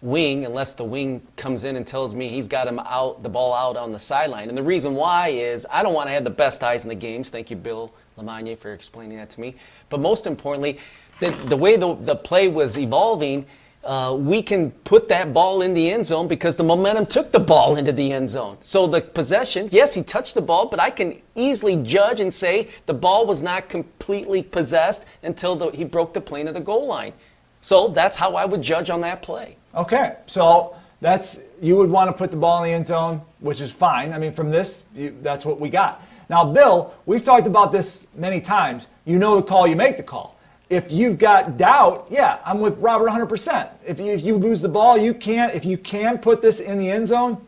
wing unless the wing comes in and tells me he's got him out, the ball out on the sideline. And the reason why is I don't want to have the best eyes in the games. Thank you, Bill Lamagne, for explaining that to me. But most importantly, the, the way the, the play was evolving, uh, we can put that ball in the end zone because the momentum took the ball into the end zone. So the possession, yes, he touched the ball, but I can easily judge and say the ball was not completely possessed until the, he broke the plane of the goal line. So that's how I would judge on that play. Okay, so that's you would want to put the ball in the end zone, which is fine. I mean, from this, you, that's what we got. Now, Bill, we've talked about this many times. You know the call, you make the call. If you've got doubt, yeah, I'm with Robert 100%. If you, if you lose the ball, you can't. If you can put this in the end zone,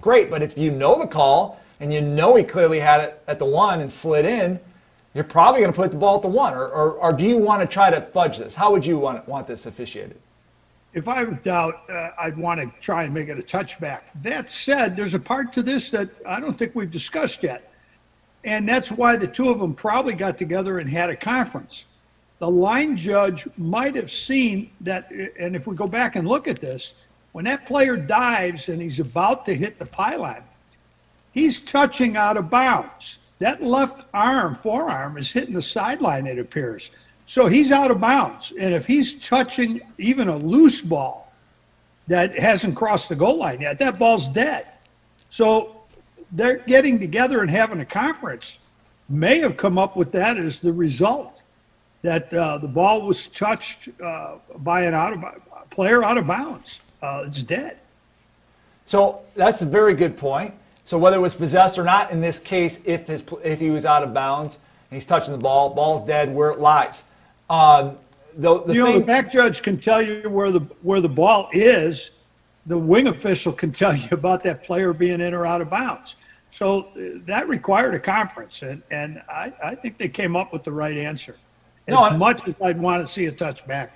great. But if you know the call and you know he clearly had it at the one and slid in, you're probably going to put the ball at the one. Or, or, or do you want to try to fudge this? How would you want, want this officiated? if I have doubt, uh, I'd want to try and make it a touchback. That said, there's a part to this that I don't think we've discussed yet. And that's why the two of them probably got together and had a conference. The line judge might have seen that, and if we go back and look at this, when that player dives and he's about to hit the pylon, he's touching out of bounds. That left arm, forearm, is hitting the sideline, it appears. So he's out of bounds. And if he's touching even a loose ball that hasn't crossed the goal line yet, that ball's dead. So they're getting together and having a conference may have come up with that as the result that uh, the ball was touched uh, by an out of player out of bounds. Uh, it's dead. So that's a very good point. So whether it was possessed or not, in this case, if his if he was out of bounds and he's touching the ball, ball's dead where it lies. Um, the, the you thing, know, the back judge can tell you where the where the ball is. The wing official can tell you about that player being in or out of bounds. So uh, that required a conference, and, and I, I think they came up with the right answer. As No, I- much as I'd want to see a touchback,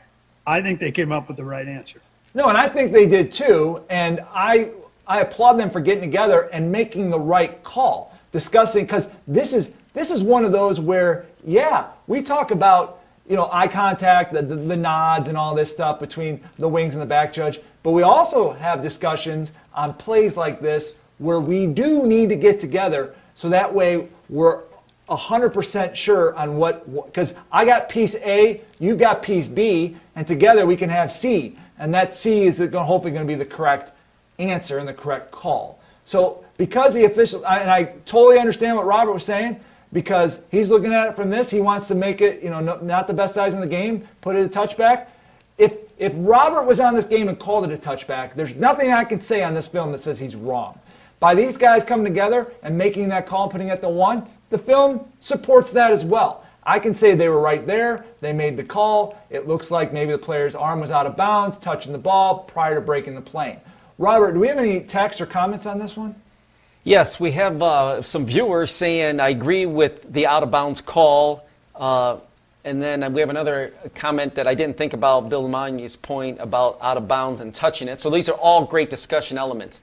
I think they came up with the right answer. No, and I think they did too. And I, I applaud them for getting together and making the right call, discussing because this is this is one of those where yeah we talk about you know eye contact, the, the, the nods, and all this stuff between the wings and the back judge, but we also have discussions on plays like this where we do need to get together so that way we're 100% sure on what, because I got piece A, you've got piece B, and together we can have C. And that C is hopefully going to be the correct answer and the correct call. So because the official, and I totally understand what Robert was saying, because he's looking at it from this, he wants to make it, you know, not the best size in the game, put it a touchback. If if Robert was on this game and called it a touchback, there's nothing I can say on this film that says he's wrong. By these guys coming together and making that call and putting it at the one, the film supports that as well. I can say they were right there. They made the call. It looks like maybe the player's arm was out of bounds, touching the ball prior to breaking the plane. Robert, do we have any text or comments on this one? Yes, we have uh, some viewers saying, I agree with the out of bounds call. Uh, and then we have another comment that I didn't think about, Bill Lamagne's point about out of bounds and touching it. So these are all great discussion elements.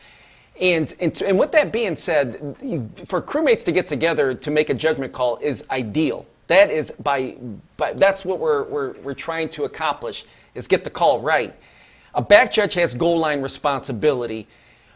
And, and, and with that being said, for crewmates to get together to make a judgment call is ideal. That is by, by that's what we're, we're, we're trying to accomplish is get the call right. A back judge has goal line responsibility.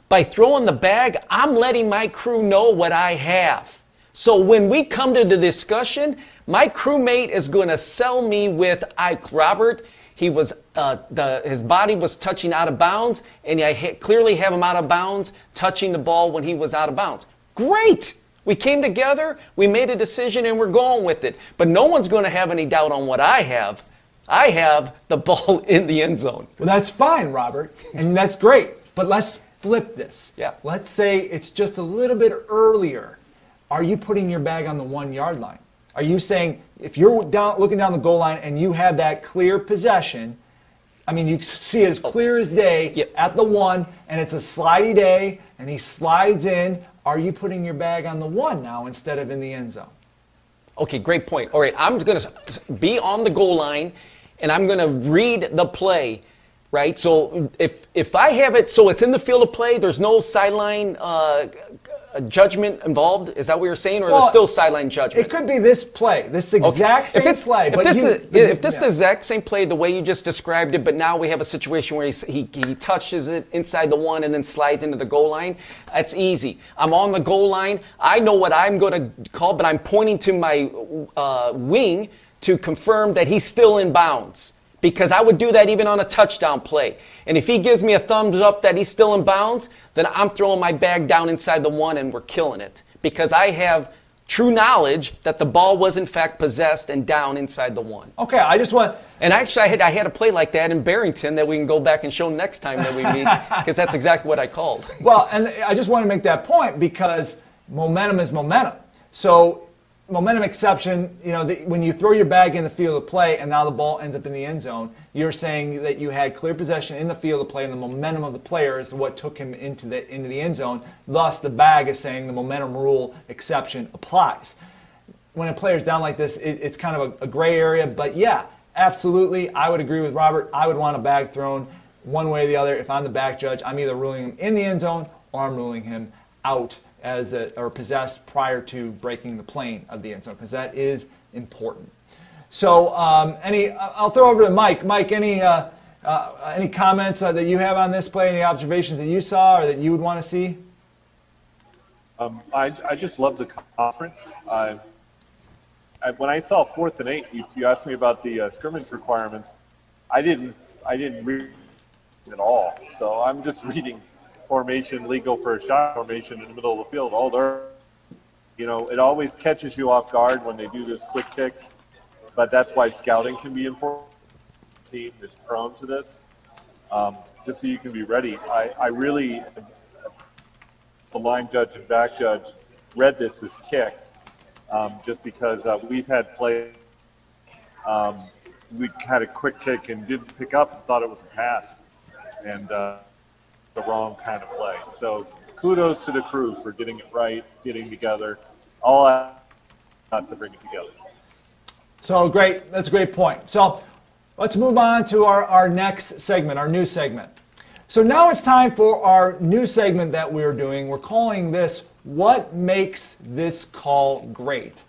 By throwing the bag, I'm letting my crew know what I have. So when we come to the discussion, my crewmate is going to sell me with Ike Robert he was uh, the, his body was touching out of bounds, and I ha- clearly have him out of bounds, touching the ball when he was out of bounds. Great! We came together, we made a decision, and we're going with it. But no one's going to have any doubt on what I have. I have the ball (laughs) in the end zone. Well, that's fine, Robert, and that's great. But let's flip this. Yeah. Let's say it's just a little bit earlier. Are you putting your bag on the one yard line? Are you saying if you're down, looking down the goal line and you have that clear possession, I mean, you see it as oh, clear as day at the one, and it's a slidey day, and he slides in. Are you putting your bag on the one now instead of in the end zone? Okay, great point. All right, I'm going to be on the goal line, and I'm going to read the play, right? So if if I have it, so it's in the field of play. There's no sideline uh, judgment involved? Is that what you're saying, or well, there's still sideline judgment? It could be this play, this exact okay. same if it's, play. If this, you, is, if this yeah. the exact same play, the way you just described it, but now we have a situation where he, he, he touches it inside the one and then slides into the goal line, that's easy. I'm on the goal line. I know what I'm going to call, but I'm pointing to my uh, wing to confirm that he's still in bounds because I would do that even on a touchdown play. And if he gives me a thumbs up that he's still in bounds, then I'm throwing my bag down inside the one and we're killing it because I have true knowledge that the ball was in fact possessed and down inside the one. Okay, I just want. And actually, I had I had a play like that in Barrington that we can go back and show next time that we meet (laughs) because that's exactly what I called. well, and I just want to make that point because momentum is momentum. So momentum exception, you know, the, when you throw your bag in the field of play and now the ball ends up in the end zone, you're saying that you had clear possession in the field of play and the momentum of the player is what took him into the into the end zone. Thus, the bag is saying the momentum rule exception applies. When a player's down like this, it, it's kind of a, a gray area, but yeah, absolutely, I would agree with Robert. I would want a bag thrown one way or the other. If I'm the back judge, I'm either ruling him in the end zone or I'm ruling him out as a, or possessed prior to breaking the plane of the end zone because that is important. So, um, any, I'll throw over to Mike. Mike, any uh, uh, any comments uh, that you have on this play? Any observations that you saw or that you would want to see? Um, I, I just love the conference. I, when I saw fourth and eight, you, you asked me about the uh, scrimmage requirements. I didn't I didn't read at all. So I'm just (laughs) reading formation legal for a shot formation in the middle of the field. All they're, you know, it always catches you off guard when they do this quick kicks, but that's why scouting can be important. Team that's prone to this, um, just so you can be ready. I, I really, the line judge and back judge read this as kick, um, just because uh, we've had play. Um, we had a quick kick and didn't pick up and thought it was a pass, and. Uh, the wrong kind of play. So kudos to the crew for getting it right, getting together, all out to bring it together. So great, that's a great point. So let's move on to our, our next segment, our new segment. So now it's time for our new segment that we're doing. We're calling this What Makes This Call Great?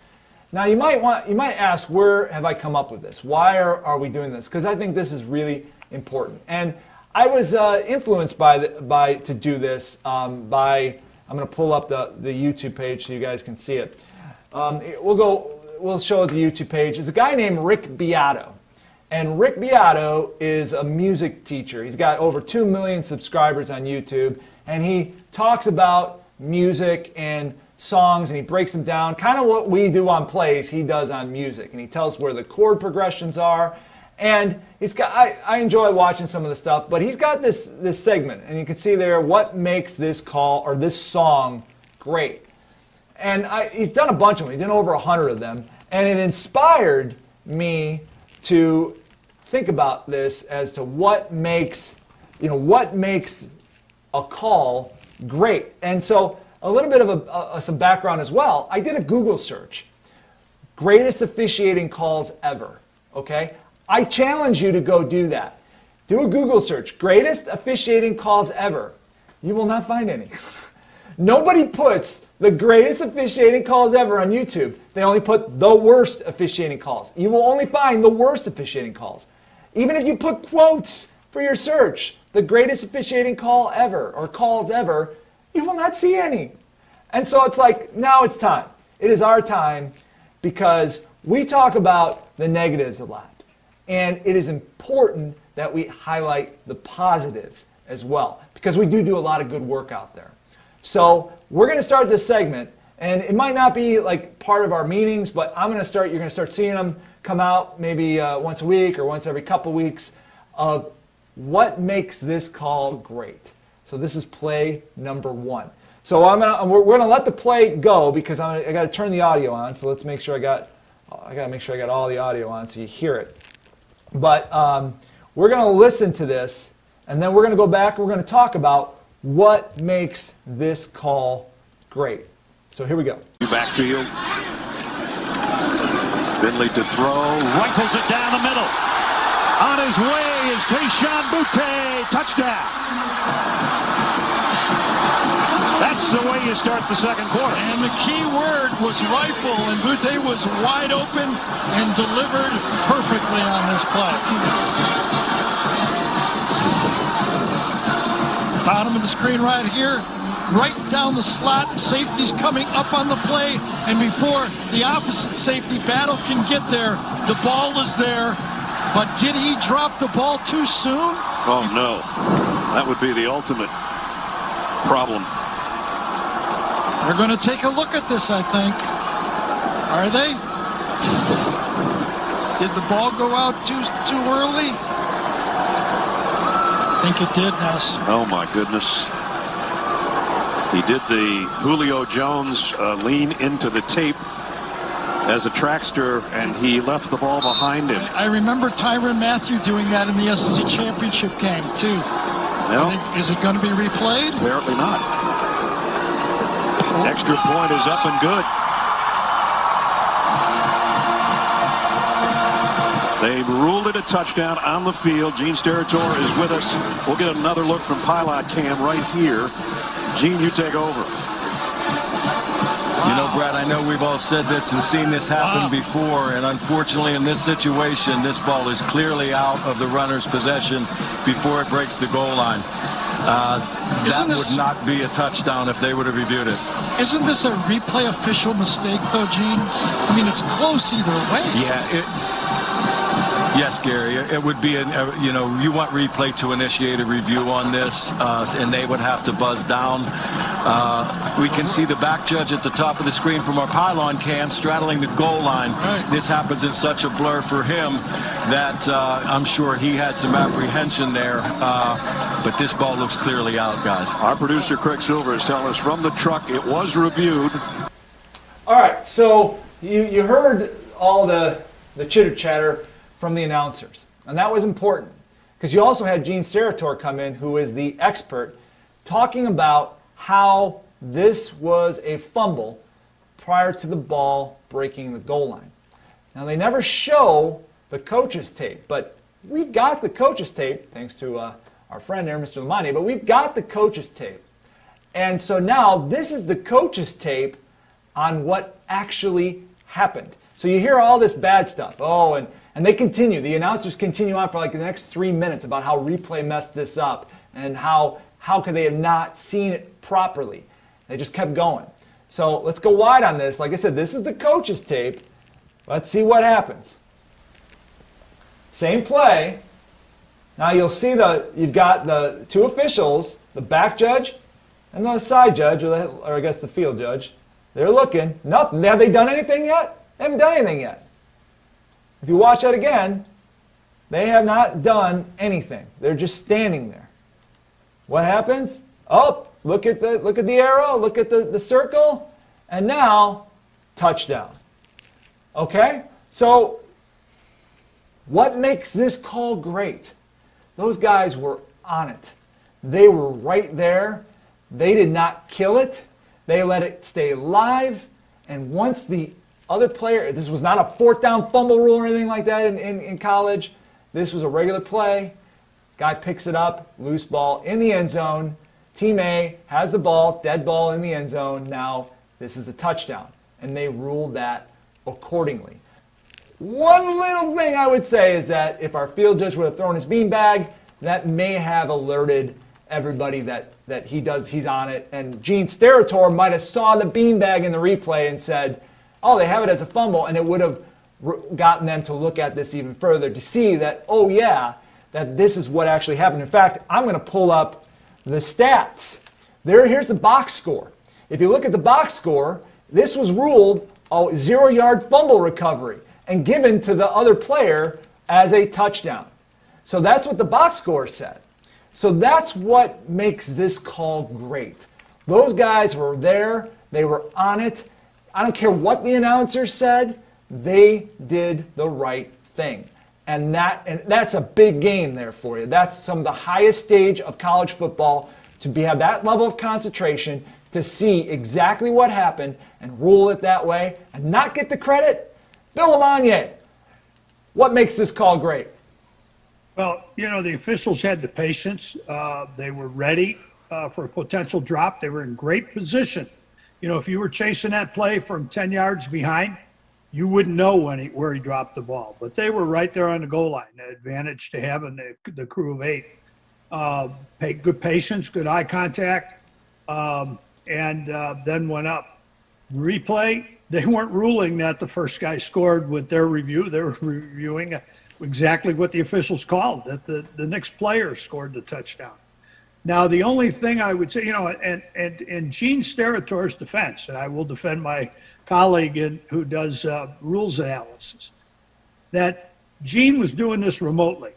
Now you might want you might ask where have I come up with this? Why are, are we doing this? Because I think this is really important. And I was uh, influenced by the, by to do this um, by I'm going to pull up the, the YouTube page so you guys can see it. Um, we'll go we'll show the YouTube page. There's a guy named Rick Beato. And Rick Beato is a music teacher. He's got over 2 million subscribers on YouTube. And he talks about music and songs and he breaks them down. Kind of what we do on plays, he does on music. And he tells where the chord progressions are. And he's got, I, I enjoy watching some of the stuff, but he's got this, this segment. And you can see there what makes this call or this song great. And I, he's done a bunch of them. He's done over a hundred of them. And it inspired me to think about this as to what makes, you know, what makes a call great. And so a little bit of a, a, some background as well. I did a Google search. Greatest officiating calls ever. Okay? I challenge you to go do that. Do a Google search. Greatest officiating calls ever. You will not find any. Nobody puts the greatest officiating calls ever on YouTube. They only put the worst officiating calls. You will only find the worst officiating calls. Even if you put quotes for your search, the greatest officiating call ever or calls ever, you will not see any. And so it's like, now it's time. It is our time because we talk about the negatives a lot. And it is important that we highlight the positives as well because we do do a lot of good work out there. So we're going to start this segment, and it might not be like part of our meetings, but I'm going to start. You're going to start seeing them come out maybe uh, once a week or once every couple weeks of what makes this call great. So this is play number one. So I'm gonna, we're, we're gonna let the play go because I'm I got to turn the audio on. So let's make sure I got I got to make sure I got all the audio on so you hear it. But um, we're gonna listen to this, and then we're gonna go back. and We're gonna talk about what makes this call great. So here we go. Backfield. Finley to throw. Rifles it down the middle. On his way is Kayshon Boutte. Touchdown. That's the way you start the second quarter. And the key word was rifle, and Boutte was wide open and delivered perfectly on this play. Bottom of the screen right here. Right down the slot. Safety's coming up on the play. And before the opposite safety battle can get there, the ball is there. But did he drop the ball too soon? Oh, no. That would be the ultimate problem. They're going to take a look at this, I think. Are they? Did the ball go out too too early? I think it did, Ness. Oh, my goodness. He did the Julio Jones uh, lean into the tape as a trackster, and he left the ball behind him. I remember Tyrann Mathieu doing that in the SEC championship game, too. No. Is it going to be replayed? Apparently not. Extra point is up and good. They've ruled it a touchdown on the field. Gene Steratore is with us. We'll get another look from Pylon Cam right here. Gene, you take over. You know, Brad, I know we've all said this and seen this happen before, and unfortunately in this situation, this ball is clearly out of the runner's possession before it breaks the goal line. Uh, that this, would not be a touchdown if they would have reviewed it. Isn't this a replay official mistake, though, Gene? I mean, it's close either way. Yeah, it, Yes, Gary. It would be, an, uh, you know, you want replay to initiate a review on this, uh, and they would have to buzz down. Uh, we can see the back judge at the top of the screen from our pylon cam straddling the goal line. Right. This happens in such a blur for him that uh, I'm sure he had some apprehension there. Uh, but this ball looks clearly out, guys. Our producer, Craig Silver, is telling us from the truck it was reviewed. All right, so you, you heard all the, the chitter chatter from the announcers. And that was important because you also had Gene Steratore come in, who is the expert, talking about how this was a fumble prior to the ball breaking the goal line. Now, they never show the coach's tape, but we've got the coach's tape, thanks to uh, our friend there, Mr. Lamani, but we've got the coach's tape. And so now this is the coach's tape on what actually happened. So you hear all this bad stuff. Oh, and, and they continue. The announcers continue on for like the next three minutes about how replay messed this up and how how could they have not seen it properly. They just kept going. So let's go wide on this. Like I said, this is the coach's tape. Let's see what happens. Same play. Now you'll see the you've got the two officials, the back judge and the side judge, or, the, or I guess the field judge. They're looking. Nothing. Have they done anything yet? They haven't done anything yet. If you watch that again, they have not done anything. They're just standing there. What happens? Oh, look at the look at the arrow, look at the, the circle, and now touchdown. Okay? So what makes this call great? Those guys were on it. They were right there. They did not kill it. They let it stay live. And once the other player, this was not a fourth down fumble rule or anything like that in, in, in college. This was a regular play. Guy picks it up, loose ball in the end zone. Team A has the ball, dead ball in the end zone. Now this is a touchdown. And they ruled that accordingly. One little thing I would say is that if our field judge would have thrown his beanbag, that may have alerted everybody that, that he does he's on it. And Gene Steratore might have saw the beanbag in the replay and said, "Oh, they have it as a fumble," and it would have gotten them to look at this even further to see that, oh yeah, that this is what actually happened. In fact, I'm going to pull up the stats. There, here's the box score. If you look at the box score, this was ruled a zero yard fumble recovery and given to the other player as a touchdown. So that's what the box score said. So that's what makes this call great. Those guys were there, they were on it. I don't care what the announcer said, they did the right thing. And that and that's a big game there for you. That's some of the highest stage of college football to be have that level of concentration to see exactly what happened and rule it that way and not get the credit. Bill Lamonier, what makes this call great? Well, you know, the officials had the patience. Uh, they were ready uh, for a potential drop. They were in great position. You know, if you were chasing that play from 10 yards behind, you wouldn't know when he, where he dropped the ball. But they were right there on the goal line. The advantage to having the, the crew of eight. Uh, good patience, good eye contact, um, and uh, then went up. Replay, they weren't ruling that the first guy scored with their review. They were (laughs) reviewing exactly what the officials called that the, the next player scored the touchdown. Now, the only thing I would say, you know, and, and in Gene Steratore's defense, and I will defend my colleague in, who does uh, rules analysis, that Gene was doing this remotely.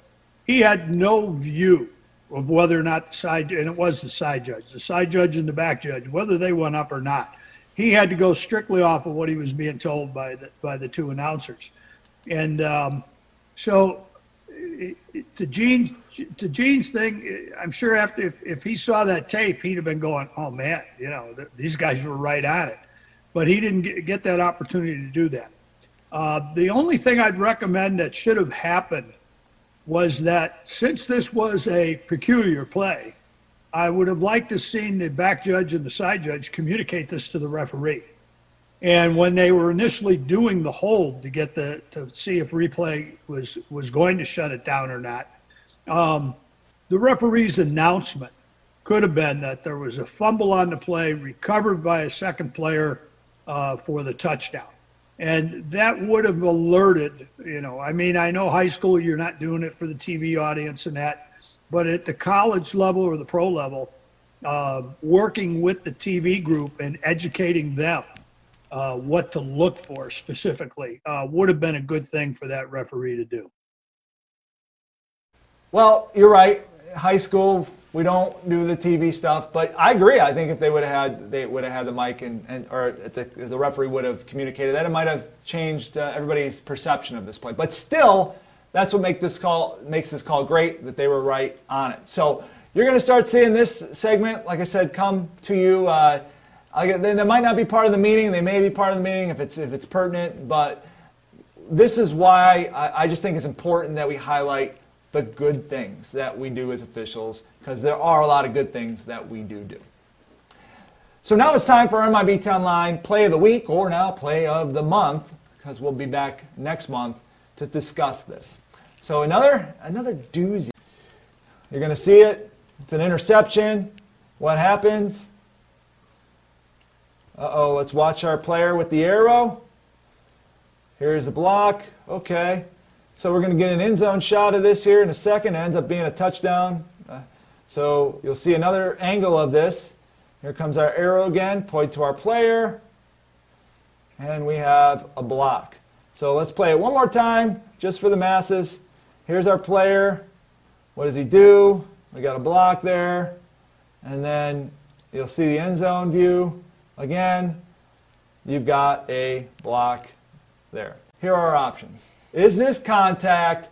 He had no view of whether or not the side, and it was the side judge, the side judge and the back judge, whether they went up or not. He had to go strictly off of what he was being told by the by the two announcers, and um, so to Gene to Gene's thing, I'm sure after if, if he saw that tape, he'd have been going, "Oh man, you know th- these guys were right on it," but he didn't get, get that opportunity to do that. Uh, the only thing I'd recommend that should have happened was that since this was a peculiar play, I would have liked to seen the back judge and the side judge communicate this to the referee. And when they were initially doing the hold to get the to see if replay was was going to shut it down or not, um, the referee's announcement could have been that there was a fumble on the play recovered by a second player uh, for the touchdown. And that would have alerted, you know, I mean, I know high school, you're not doing it for the TV audience and that, but at the college level or the pro level, uh, working with the TV group and educating them uh, what to look for specifically uh, would have been a good thing for that referee to do. Well, you're right. High school, we don't do the TV stuff, but I agree. I think if they would have had, they would have had the mic and, and or the, the referee would have communicated that, it might have changed uh, everybody's perception of this play. But still, that's what make this call makes this call great that they were right on it. So you're going to start seeing this segment, like I said, come to you. Uh, they, they might not be part of the meeting. They may be part of the meeting if it's if it's pertinent. But this is why I, I just think it's important that we highlight the good things that we do as officials because there are a lot of good things that we do do. So now it's time for MIBT Online Play of the Week or now Play of the Month because we'll be back next month to discuss this. So another another doozy. You're to see it. It's an interception. What happens? Uh-oh, let's watch our player with the arrow. Here's the block. Okay. So we're going to get an end zone shot of this here in a second. It ends up being a touchdown. Uh, so you'll see another angle of this. Here comes our arrow again, point to our player. And we have a block. So let's play it one more time, just for the masses. Here's our player. What does he do? We got a block there. And then you'll see the end zone view. Again, you've got a block there. Here are our options. Is this contact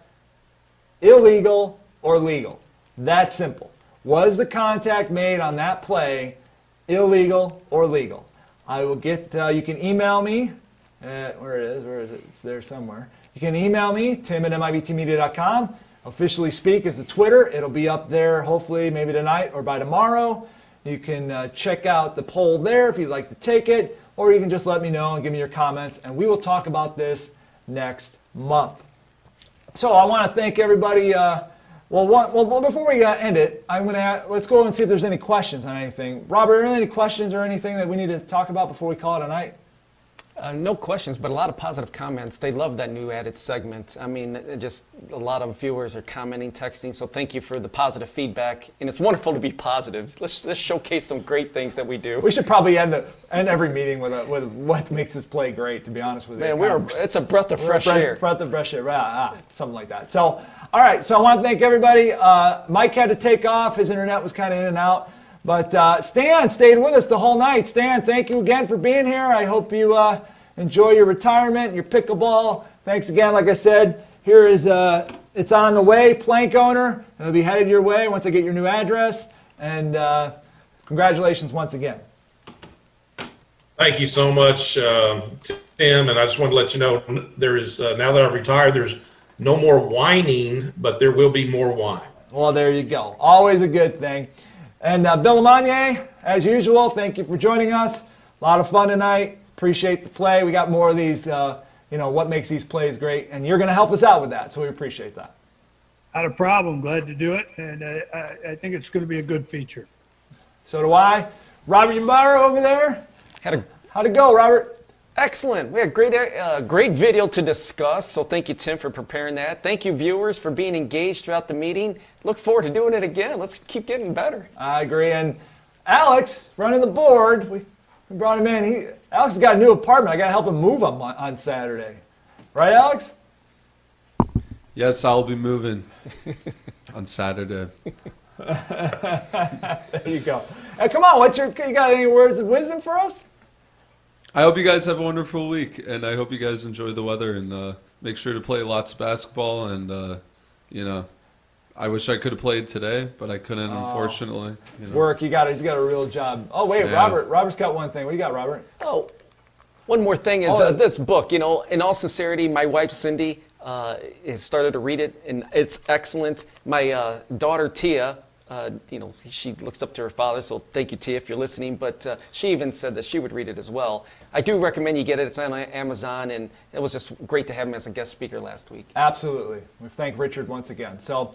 illegal or legal? That simple. Was the contact made on that play illegal or legal? I will get, uh, you can email me. At, where it is, where is it? It's there somewhere. You can email me, tim at mibtmedia.com. Officially Speak is the Twitter. It'll be up there hopefully maybe tonight or by tomorrow. You can uh, check out the poll there if you'd like to take it, or you can just let me know and give me your comments, and we will talk about this next month. So I want to thank everybody. Uh, well, one, well, before we uh, end it, I'm to let's go and see if there's any questions on anything. Robert, any questions or anything that we need to talk about before we call it a night? Uh, no questions, but a lot of positive comments. They love that new added segment. I mean, just a lot of viewers are commenting, texting. So thank you for the positive feedback, and it's wonderful to be positive. Let's let's showcase some great things that we do. We should probably end the end every meeting with a, with what makes this play great. To be honest with you, man, we're it's a breath of fresh breath, air. Breath of fresh air, ah, ah, something like that. So, all right. So I want to thank everybody. Uh, Mike had to take off; his internet was kind of in and out. But uh, Stan stayed with us the whole night. Stan, thank you again for being here. I hope you. Uh, Enjoy your retirement, your pickleball. Thanks again. Like I said, here is uh, it's on the way, plank owner. It'll be headed your way once I get your new address. And uh, congratulations once again. Thank you so much, uh, Tim. And I just want to let you know there is uh, now that I've retired, there's no more whining, but there will be more wine. Well, there you go. Always a good thing. And uh, Bill Lamagna, as usual, thank you for joining us. A lot of fun tonight. Appreciate the play. We got more of these, uh, you know, what makes these plays great, and you're going to help us out with that, so we appreciate that. Not a problem. Glad to do it, and uh, I, I think it's going to be a good feature. So do I. Robert Yambara over there. Had a, How'd it go, Robert? Excellent. We had great, uh, great video to discuss. So thank you, Tim, for preparing that. Thank you, viewers, for being engaged throughout the meeting. Look forward to doing it again. Let's keep getting better. I agree. And Alex running the board. We we brought him in. He, Alex has got a new apartment. I got to help him move him on, on Saturday. Right, Alex? Yes, I'll be moving (laughs) on Saturday. (laughs) there you go. Hey, come on, what's your? You got any words of wisdom for us? I hope you guys have a wonderful week, and I hope you guys enjoy the weather and uh, make sure to play lots of basketball and uh, you know I wish I could have played today, but I couldn't, oh, unfortunately. You know. Work, you got it. You got a real job. Oh wait, yeah. Robert. Robert's got one thing. What do you got, Robert? Oh, one more thing is oh, uh, this book. You know, in all sincerity, my wife Cindy uh, has started to read it, and it's excellent. My uh, daughter Tia. Uh, you know, she looks up to her father, so thank you, Tia, if you're listening. But uh, she even said that she would read it as well. I do recommend you get it. It's on Amazon, and it was just great to have him as a guest speaker last week. Absolutely. We thank Richard once again. So.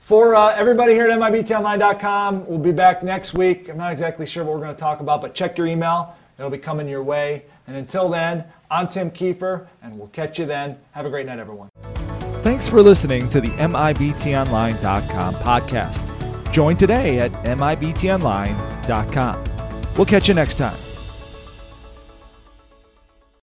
For uh, everybody here at MIBTOnline.com, we'll be back next week. I'm not exactly sure what we're going to talk about, but check your email. It'll be coming your way. And until then, I'm Tim Kiefer, and we'll catch you then. Have a great night, everyone. Thanks for listening to the MIBTOnline.com podcast. Join today at MIBTOnline.com. We'll catch you next time.